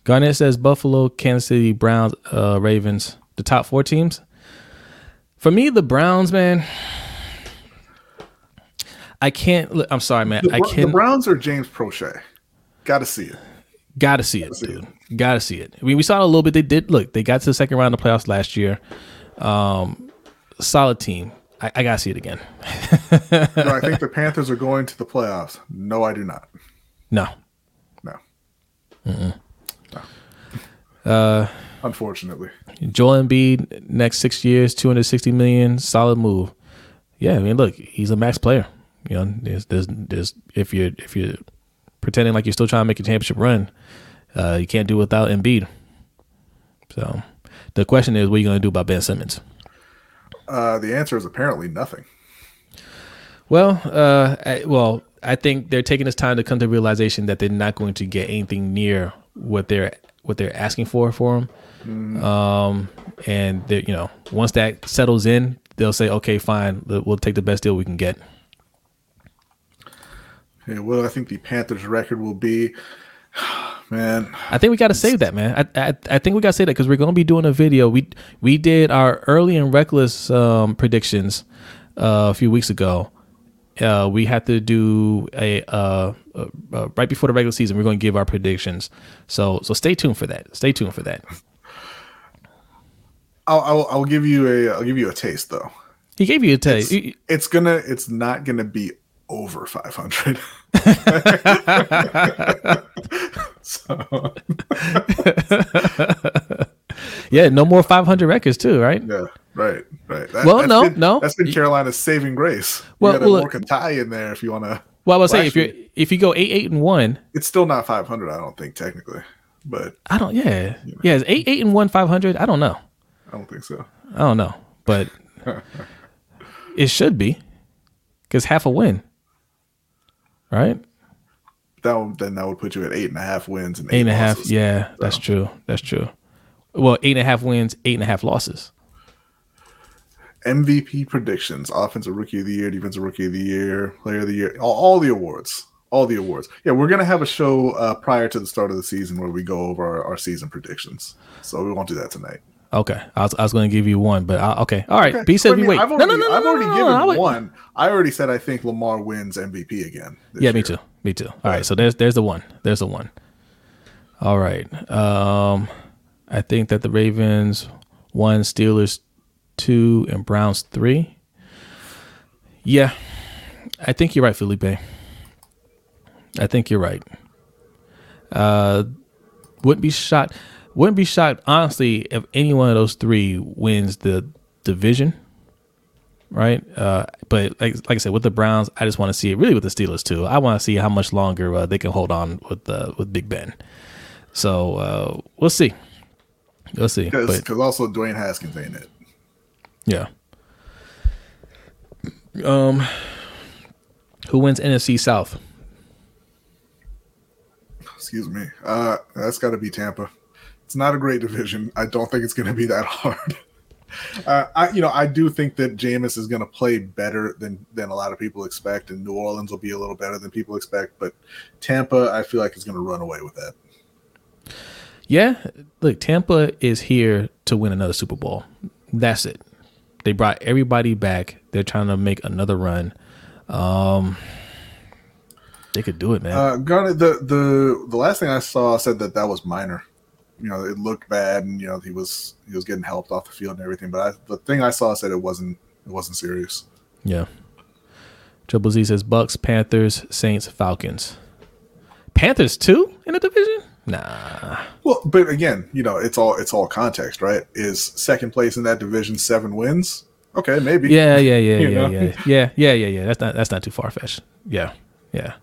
Garnett says Buffalo, Kansas City, Browns, uh, Ravens, the top four teams. For me, the Browns, man. I can't. look, I'm sorry, man. The, I can't. The Browns are James Prochet. Got to see it. Gotta see it, see dude. Gotta see it. I mean, we saw it a little bit. They did look. They got to the second round of the playoffs last year. Um, solid team. I, I gotta see it again. I think the Panthers are going to the playoffs? No, I do not. No, No. Uh, Unfortunately. Joel Embiid next six years, two hundred sixty million, solid move. Yeah, I mean, look, he's a max player. You know, there's, there's, there's if you're if you're pretending like you're still trying to make a championship run, uh, you can't do it without Embiid. So, the question is, what are you going to do about Ben Simmons? Uh, the answer is apparently nothing. Well, uh, I, well, I think they're taking this time to come to realization that they're not going to get anything near what they're what they're asking for for him. Um, and they you know, once that settles in, they'll say, okay, fine, we'll take the best deal we can get. Yeah, well, I think the Panthers' record will be, man. I think we got to save that, man. I, I I think we got to say that because we're going to be doing a video. We we did our early and reckless um, predictions uh, a few weeks ago. Uh, we have to do a uh, uh, right before the regular season. We're going to give our predictions. So so stay tuned for that. Stay tuned for that. I'll, I'll I'll give you a I'll give you a taste though. He gave you a taste. It's, it's gonna it's not gonna be over 500. so yeah, no more 500 records too, right? Yeah, right, right. That, Well, no, been, no. That's been Carolina's saving grace. Well, you got a well, more Katai in there if you want to. Well, I was Well, saying if you if you go eight eight and one, It's still not 500, I don't think technically, but I don't. Yeah, yeah. It's eight eight and one 500. I don't know. I don't think so. I don't know, but it should be because half a win, right? That would, then that would put you at eight and a half wins and Eight and a half. Yeah, that's true. That's true. Well, eight and a half wins, eight and a half losses. MVP predictions: Offensive Rookie of the Year, Defensive Rookie of the Year, Player of the Year, all, all the awards, all the awards. Yeah, we're gonna have a show uh, prior to the start of the season where we go over our, our season predictions. So we won't do that tonight. Okay, I was, I was going to give you one, but I, okay, all right. Okay. B said I mean, we wait. I've no, already, no, no, no, I've already no, no, given would- one. I already said I think Lamar wins MVP again. Yeah, me too. Me too. All right, so there's there's the one. There's the one. All right. Um I think that the Ravens one, Steelers two, and Browns three. Yeah. I think you're right, Felipe. I think you're right. Uh wouldn't be shocked wouldn't be shocked honestly if any one of those three wins the division right? Uh, but like like I said, with the Browns, I just want to see it really with the Steelers too. I want to see how much longer uh, they can hold on with uh, with Big Ben. So uh, we'll see. We'll see. Because also Dwayne Haskins ain't it. yeah. Um, who wins NFC South? Excuse me. Uh, that's got to be Tampa. It's not a great division. I don't think it's going to be that hard. Uh, I, you know, I do think that Jameis is going to play better than than a lot of people expect, and New Orleans will be a little better than people expect. But Tampa, I feel like is going to run away with that. Yeah, look, Tampa is here to win another Super Bowl. That's it. They brought everybody back. They're trying to make another run. Um, they could do it, man. Uh, Garnet, the the the last thing I saw said that that was minor. You know, it looked bad, and you know he was he was getting helped off the field and everything. But I, the thing I saw said it wasn't it wasn't serious. Yeah. Triple Z says Bucks, Panthers, Saints, Falcons. Panthers too in the division? Nah. Well, but again, you know, it's all it's all context, right? Is second place in that division seven wins? Okay, maybe. Yeah, yeah, yeah, yeah, yeah, yeah, yeah, yeah, yeah. That's not that's not too far fetched. Yeah, yeah.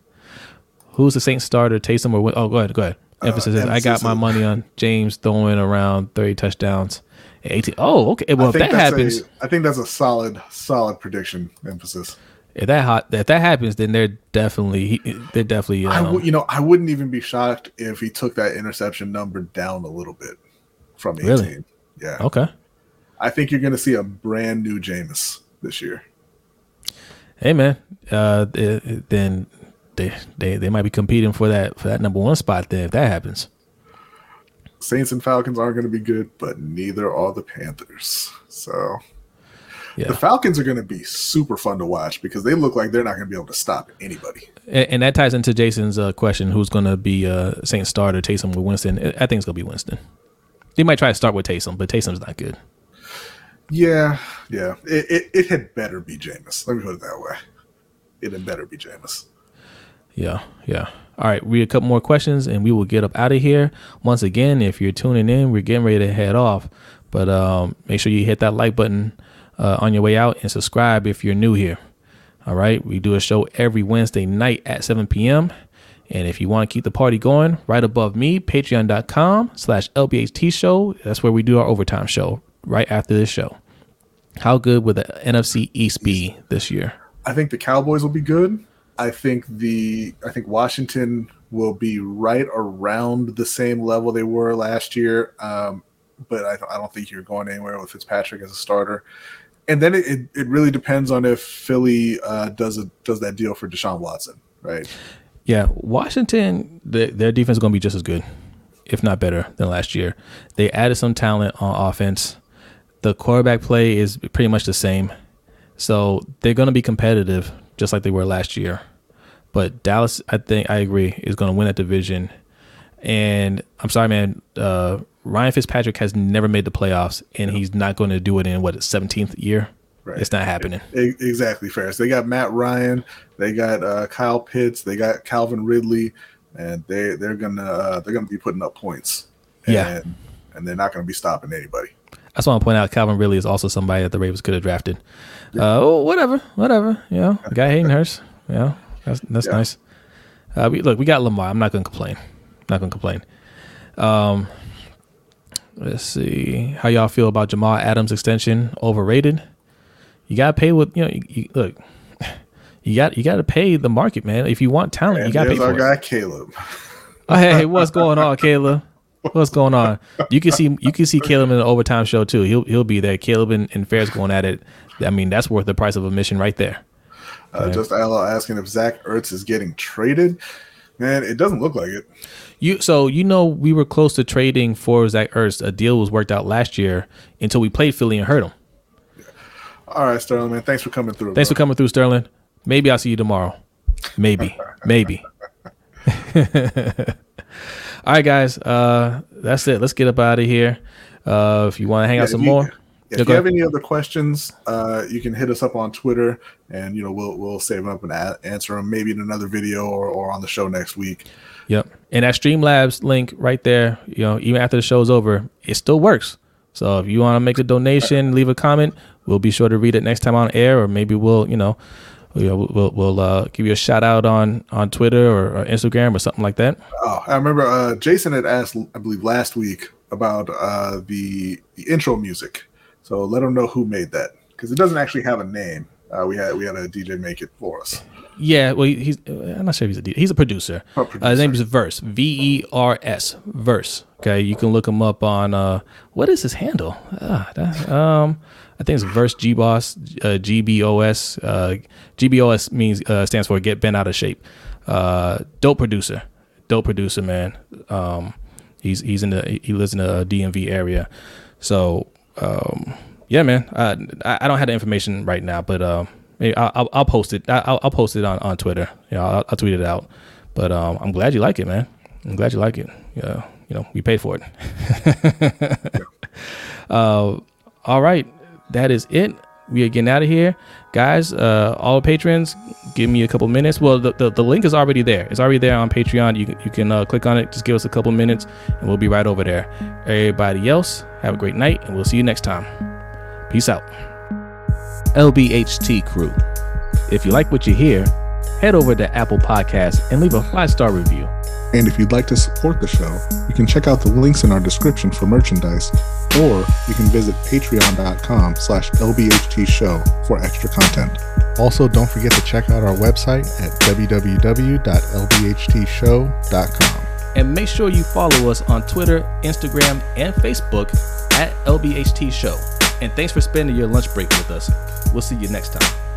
Who's the Saints starter? Taysom or Win- oh, go ahead, go ahead. Uh, emphasis is I got my money on Jameis throwing around thirty touchdowns, eighteen. Oh, okay. Well, if that happens, A, I think that's a solid solid prediction emphasis. If that hot, if that happens, then they're definitely they're definitely. Um, w- you know, I wouldn't even be shocked if he took that interception number down a little bit from 18. Really? Yeah. okay. I think you're going to see a brand new Jameis this year. Hey man, uh, then they they they might be competing for that for that number one spot. there if that happens, Saints and Falcons aren't going to be good, but neither are the Panthers. So yeah. the Falcons are going to be super fun to watch because they look like they're not going to be able to stop anybody. And, and that ties into Jason's uh, question: Who's going to be uh, Saint starter? Taysom or Winston? I think it's going to be Winston. They might try to start with Taysom, but Taysom's not good. Yeah, yeah. It, it, it had better be Jameis. Let me put it that way. It had better be Jameis. Yeah, yeah. All right, read a couple more questions and we will get up out of here. Once again, if you're tuning in, we're getting ready to head off. But um, make sure you hit that like button uh, on your way out and subscribe if you're new here. All right, we do a show every Wednesday night at 7 p.m. And if you want to keep the party going, right above me, patreon.com slash LBHT show. That's where we do our overtime show right after this show. How good would the NFC East be this year? I think the Cowboys will be good. I think the I think Washington will be right around the same level they were last year. Um, but I, I don't think you're going anywhere with Fitzpatrick as a starter. And then it, it, really depends on if Philly uh, does a, does that deal for Deshaun Watson, right? Yeah, Washington, the, their defense is going to be just as good, if not better, than last year. They added some talent on offense. The quarterback play is pretty much the same. So they're going to be competitive, just like they were last year. But Dallas, I think I agree, is going to win that division. And I'm sorry, man. Uh, Ryan Fitzpatrick has never made the playoffs, and he's not going to do it in what 17th year. Right. It's not happening. Exactly, Ferris. They got Matt Ryan, they got uh, Kyle Pitts, they got Calvin Ridley, and they they're gonna uh, they're gonna be putting up points. Yeah. And and they're not to be stopping anybody. I just want to point out Calvin Ridley is also somebody that the Ravens could have drafted. Uh, oh, whatever, whatever. You know, guy Hayden Hurst. You know, that's that's Yeah. nice. Uh, we, look, we got Lamar. I'm not to complain. Not going to complain. Um, let's see how y'all feel about Jamal Adams extension. Overrated. You got to pay with you know. You, you, look, you got you got to pay the market, man. If you want talent, you got to pay there's for our it. guy Caleb. Oh, hey, hey, what's going on, Caleb? What's going on? You can see you can see Caleb in the overtime show too. He'll he'll be there. Caleb and, and Ferris going at it. I mean, that's worth the price of admission right there. Uh, Just asking if Zach Ertz is getting traded. Man, it doesn't look like it. You so you know we were close to trading for Zach Ertz. A deal was worked out last year until we played Philly and hurt him. All right, Sterling, man. Thanks for coming through. Thanks for coming through, Sterling. Maybe I'll see you tomorrow. Maybe, maybe. All right, guys. Uh, that's it. Let's get up out of here. Uh, if you want to hang Yeah, out some you- more, If you have ahead. any other questions, uh, you can hit us up on Twitter, and you know we'll we'll save them up and a- answer them maybe in another video or, or on the show next week. Yep. And that Streamlabs link right there, you know, even after the show's over, it still works. So if you want to make a donation, leave a comment, we'll be sure to read it next time on air, or maybe we'll, you know, know, we'll we'll uh, give you a shout out on on Twitter or, or Instagram or something like that. Oh, I remember uh, Jason had asked, I believe, last week about uh, the the intro music. So let him know who made that because it doesn't actually have a name. Uh, we had we had a DJ make it for us. Yeah, well, he's I'm not sure if he's a D- he's a producer. A Uh, his producer. name is Verse, V E R S, Verse. Okay, you can look him up on uh, what is his handle? Ah, that, um, I think it's Verse G Boss, uh, G B O S. Uh, G B O S means uh, stands for Get Bent Out of Shape. Uh, dope producer, dope producer, man. Um, he's he's in the he lives in the DMV area, so um, yeah, man. Uh, I, I don't have the information right now, but um, maybe I'll, I'll, post it. I'll, I'll post it on, on Twitter. Know, I'll, I'll tweet it out. But um, I'm glad you like it, man. I'm glad you like it. Yeah, you know, we paid for it. uh, all right, that is it. We are getting out of here, guys. Uh, all patrons, give me a couple minutes. Well, the, the, the link is already there. It's already there on Patreon. You you can uh, click on it. Just give us a couple minutes, and we'll be right over there. Everybody else, have a great night, and we'll see you next time. Peace out. LBHT crew. If you like what you hear, head over to Apple Podcasts and leave a five star review. And if you'd like to support the show, you can check out the links in our description for merchandise, or you can visit patreon.com slash lbht show for extra content. Also, don't forget to check out our website at www.lbhtshow.com. And make sure you follow us on Twitter, Instagram, and Facebook at LBHT Show. And thanks for spending your lunch break with us. We'll see you next time.